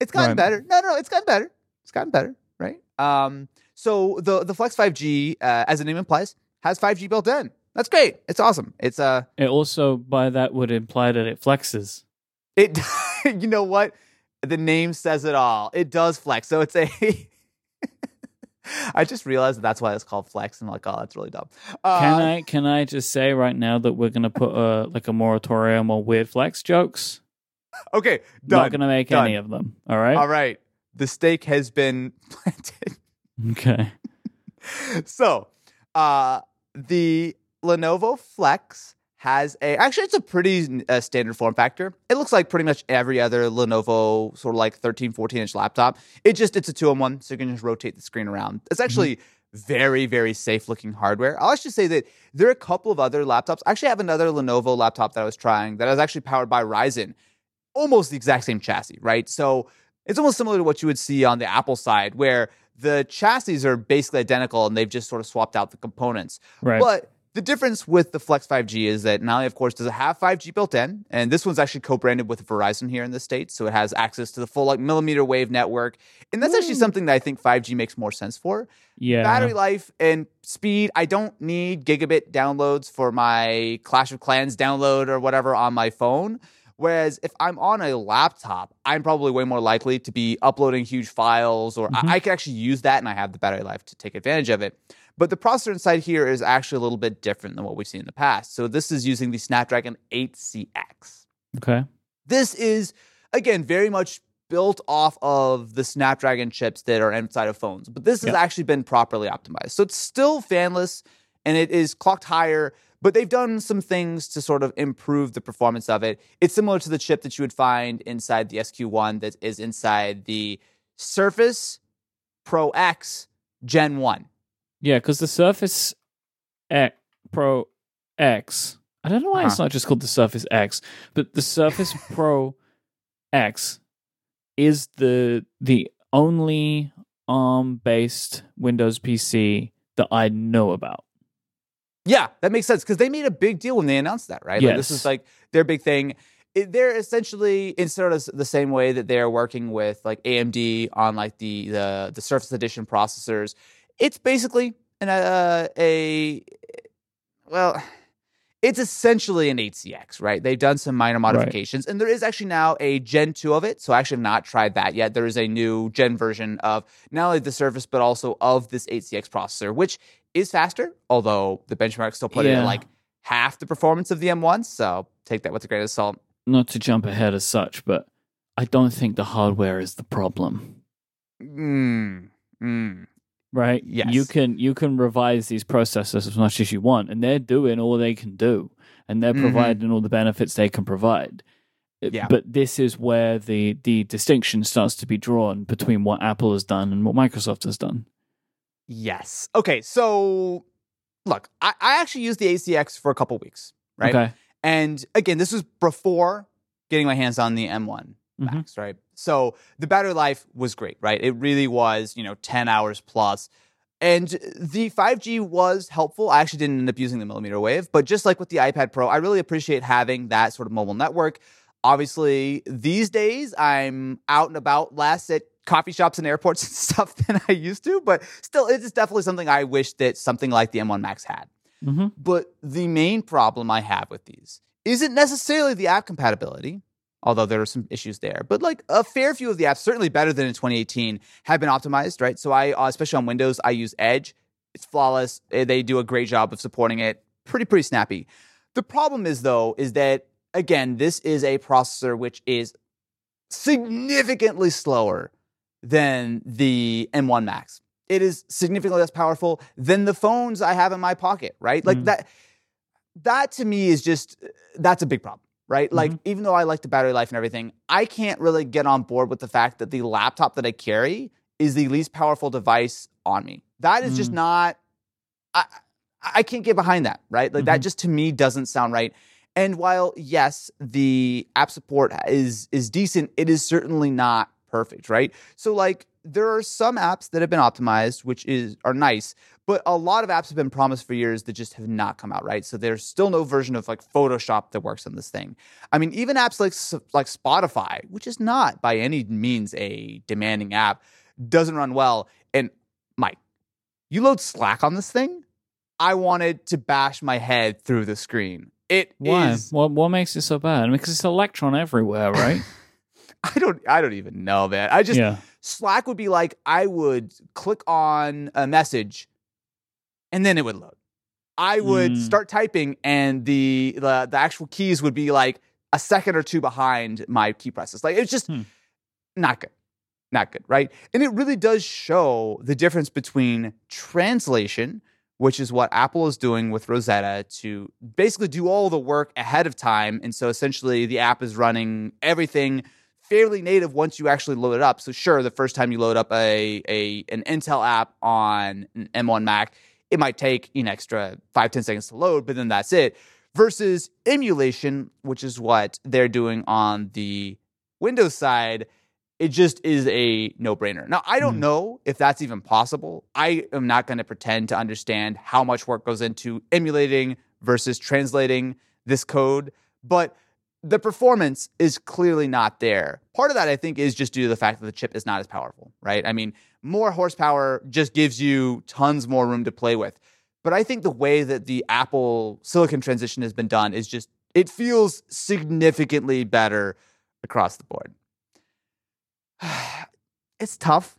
It's gotten Right. better. No, no, no, it's gotten better. It's gotten better, right? Um, so the the Flex 5G, uh, as the name implies, has 5G built in. That's great. It's awesome. It's uh It also, by that, would imply that it flexes. it you know what? The name says it all. It does flex. So it's a I just realized that that's why it's called flex. And I'm like, oh, that's really dumb. Uh, Can I can I just say right now that we're gonna put a like a moratorium on weird flex jokes? Okay, done. Not gonna make Done. any of them. All right. All right. The stake has been planted. Okay. so, uh, the Lenovo Flex has a actually it's a pretty uh, standard form factor. It looks like pretty much every other Lenovo sort of like 13, 14 inch laptop. It just it's a two in one, so you can just rotate the screen around. It's actually very very safe looking hardware. I'll actually say that there are a couple of other laptops. I actually have another Lenovo laptop that I was trying that was actually powered by Ryzen, almost the exact same chassis, right? So it's almost similar to what you would see on the Apple side, where the chassis are basically identical and they've just sort of swapped out the components. Right. But the difference with the Flex 5G is that not only, of course, does it have 5G built in, and this one's actually co-branded with Verizon here in the States, so it has access to the full like millimeter wave network. And that's actually hmm. something that I think 5G makes more sense for. yeah. Battery life and speed, I don't need gigabit downloads for my Clash of Clans download or whatever on my phone. Whereas if I'm on a laptop, I'm probably way more likely to be uploading huge files, or Mhm. I, I can actually use that and I have the battery life to take advantage of it. But the processor inside here is actually a little bit different than what we've seen in the past. So this is using the Snapdragon 8CX. Okay. This is, again, very much built off of the Snapdragon chips that are inside of phones, but this has actually been properly optimized. So it's still fanless and it is clocked higher, but they've done some things to sort of improve the performance of it. It's similar to the chip that you would find inside the SQ1 that is inside the Surface Pro X Gen 1. Yeah, because the Surface X Pro X. I don't know why it's Uh-huh. not just called the Surface X, but the Surface Pro X is the the only ARM based Windows PC that I know about. Yeah, that makes sense because they made a big deal when they announced that, right? Like, this is like their big thing. It, they're essentially in sort of the same way that they're working with like AMD on like the the the Surface Edition processors. It's basically an uh, a well, it's essentially an 8CX, right? They've done some minor modifications, and there is actually now a Gen 2 of it. So I actually have not tried that yet. There is a new Gen version of not only the Surface, but also of this 8CX processor, which is faster, although the benchmark still put it Yeah. at like half the performance of the M1. So take that with a grain of salt. Not to jump ahead as such, but I don't think the hardware is the problem. Mm, mm. Right? Yes. You can you can revise these processors as much as you want, and they're doing all they can do, and they're Mhm. providing all the benefits they can provide. Uh, Yeah. But this is where the the distinction starts to be drawn between what Apple has done and what Microsoft has done. Yes. Okay. So look, I, I actually used the 8CX for a couple weeks, right? Okay. And again, this was before getting my hands on the M1. Mhm. Macs, right? So the battery life was great, right? It really was, you know, 10 hours plus. And the 5G was helpful. I actually didn't end up using the millimeter wave, but just like with the iPad Pro, I really appreciate having that sort of mobile network. Obviously, these days I'm out and about less at coffee shops and airports and stuff than I used to, but still, it is definitely something I wish that something like the M1 Macs had. hmm But the main problem I have with these isn't necessarily the app compatibility, although there are some issues there. But like a fair few of the apps, certainly better than in 2018, have been optimized, right? So I, uh, especially on Windows, I use Edge. It's flawless. Eh, They do a great job of supporting it. Pretty, pretty snappy. The problem is though, is that again, this is a processor which is significantly slower than the M1 Macs. It is significantly less powerful than the phones I have in my pocket, right? Like Mm. that that to me is just that's a big problem, right? Like even though I like the battery life and everything, I can't really get on board with the fact that the laptop that I carry is the least powerful device on me. That is just Mm. not I I can't get behind that, right? Like that Mhm. just to me doesn't sound right. And while yes, the app support is is decent, it is certainly not perfect, right? So like there are some apps that have been optimized, which is are nice, but a lot of apps have been promised for years that just have not come out, right? So there's still no version of like Photoshop that works on this thing. I mean, even apps like like Spotify, which is not by any means a demanding app, doesn't run well. And Mike, you load Slack on this thing, I wanted to bash my head through the screen. It Why? is- What what makes it so bad? Because it's Electron everywhere, right? I don't I don't even know, man. I just yeah. Slack would be like I would click on a message and then it would load. I would Mm. start typing and the, the the actual keys would be like a second or two behind my key presses. Like it's just Hmm. not good. Not good, right? And it really does show the difference between translation, which is what Apple is doing with Rosetta to basically do all the work ahead of time. And so essentially the app is running everything fairly native once you actually load it up. So sure, the first time you load up a, a an Intel app on an M1 Mac, it might take an extra five, 10 seconds to load, but then that's it. Versus emulation, which is what they're doing on the Windows side, it just is a no brainer. Now, I don't Mhm. know if that's even possible. I am not going to pretend to understand how much work goes into emulating versus translating this code, but the performance is clearly not there. Part of that, I think, is just due to the fact that the chip is not as powerful, right? I mean, more horsepower just gives you tons more room to play with. But I think the way that the Apple silicon transition has been done is just, it feels significantly better across the board. it's tough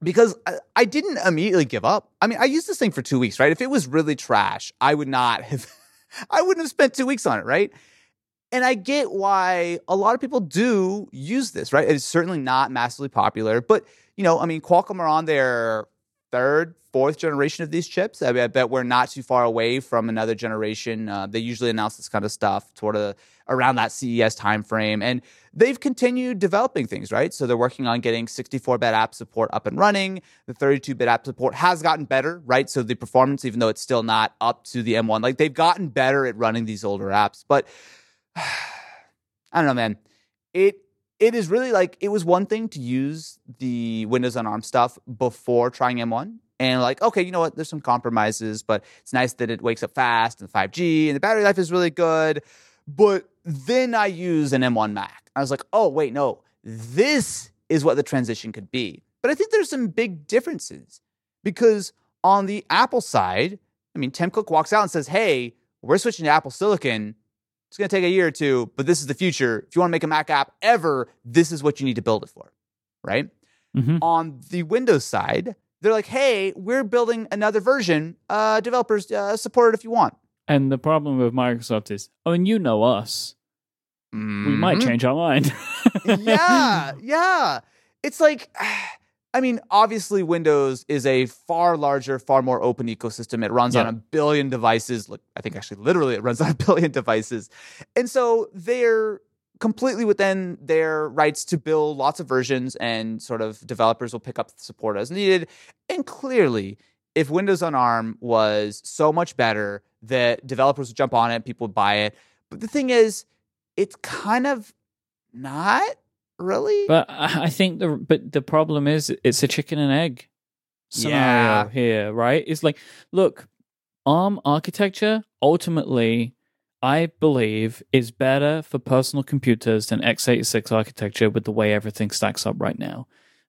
because I, didn't immediately give up. I mean, I used this thing for two weeks, right? If it was really trash, I would not have, I wouldn't have spent two weeks on it, right? And I get why a lot of people do use this, right? It's certainly not massively popular, but you know, I mean, Qualcomm are on their third, fourth generation of these chips. I, mean, I bet we're not too far away from another generation. Uh, they usually announce this kind of stuff toward a, around that CES timeframe, and they've continued developing things, right? So they're working on getting 64-bit app support up and running. The 32-bit app support has gotten better, right? So the performance, even though it's still not up to the M1, like they've gotten better at running these older apps, but I don't know, man. It it is really like it was one thing to use the Windows on ARM stuff before trying M1. And like, okay, you know what? There's some compromises, but it's nice that it wakes up fast and 5G and the battery life is really good. But then I use an M1 Mac. I was like, oh, wait, no, this is what the transition could be. But I think there's some big differences because on the Apple side, I mean, Tim Cook walks out and says, hey, we're switching to Apple Silicon. It's going to take a year or two, but this is the future. If you want to make a Mac app ever, this is what you need to build it for, right? hmm On the Windows side, they're like, hey, we're building another version. Uh, developers, uh, support it if you want. And the problem with Microsoft is, oh, and you know us, we might Mhm. change our mind. yeah, yeah. It's like, I mean, obviously, Windows is a far larger, far more open ecosystem. It runs on a billion devices. Look, I think actually, literally, it runs on a billion devices. And so they're completely within their rights to build lots of versions, and sort of developers will pick up the support as needed. And clearly, if Windows on ARM was so much better that developers would jump on it, people would buy it. But the thing is, it's kind of not really. But I think the but the problem is it's a chicken and egg scenario Yeah. here, right? It's like, look, ARM architecture ultimately, I believe, is better for personal computers than x86 architecture with the way everything stacks up right now,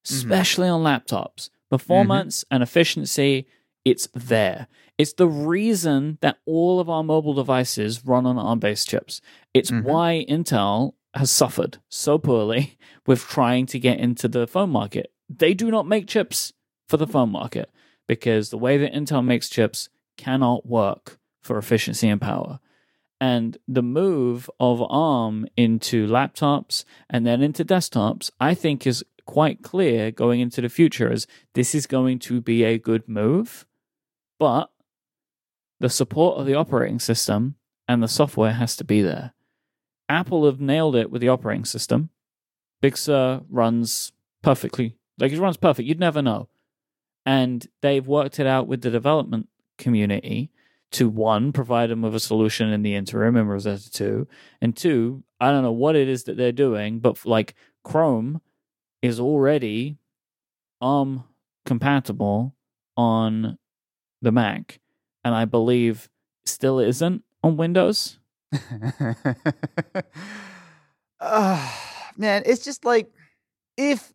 especially on laptops. Performance and efficiency, it's there. It's the reason that all of our mobile devices run on ARM based chips. It's Mhm. why Intel has suffered so poorly with trying to get into the phone market. They do not make chips for the phone market because the way that Intel makes chips cannot work for efficiency and power. And the move of ARM into laptops and then into desktops, I think is quite clear going into the future as this is going to be a good move, but the support of the operating system and the software has to be there. Apple have nailed it with the operating system. Big Sur runs perfectly. Like it runs perfect. You'd never know. And they've worked it out with the development community to one, provide them with a solution in the interim in Rosetta 2. And two, I don't know what it is that they're doing, but like Chrome is already ARM compatible on the Mac. And I believe still isn't on Windows. Uh, man, it's just like if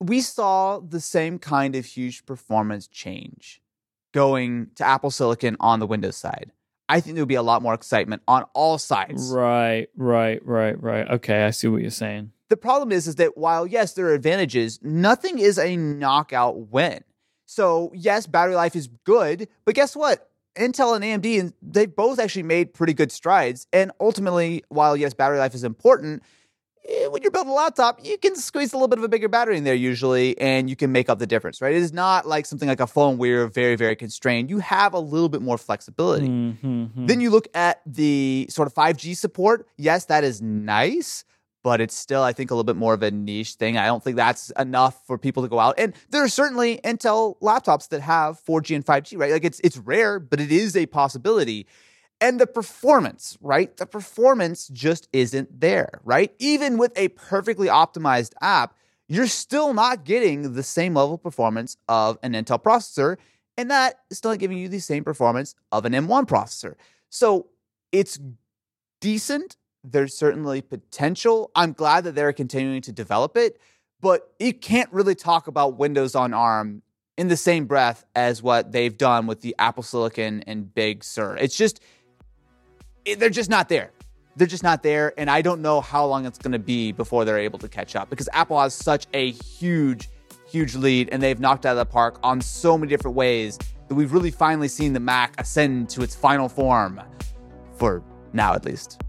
we saw the same kind of huge performance change going to Apple Silicon on the Windows side, I think there would be a lot more excitement on all sides. Right, right, right, right. Okay, I see what you're saying. The problem is, is that while yes, there are advantages, nothing is a knockout win. So yes, battery life is good, but guess what? Intel and AMD, and they both actually made pretty good strides. And ultimately, while yes, battery life is important, eh, when you're building a laptop, you can squeeze a little bit of a bigger battery in there usually, and you can make up the difference, right? It is not like something like a phone where you're very, very constrained. You have a little bit more flexibility. Mhm. Then you look at the sort of 5G support. Yes, that is nice, but it's still, I think, a little bit more of a niche thing. I don't think that's enough for people to go out. And there are certainly Intel laptops that have 4G and 5G, right? Like it's it's rare, but it is a possibility. And the performance, right? The performance just isn't there, right? Even with a perfectly optimized app, you're still not getting the same level of performance of an Intel processor, and that is still not giving you the same performance of an M1 processor. So it's decent. There's certainly potential. I'm glad that they're continuing to develop it, but you can't really talk about Windows on ARM in the same breath as what they've done with the Apple Silicon and Big Sur. It's just, they're just not there. They're just not there. And I don't know how long it's going to be before they're able to catch up because Apple has such a huge, huge lead and they've knocked out of the park on so many different ways that we've really finally seen the Mac ascend to its final form for now, at least.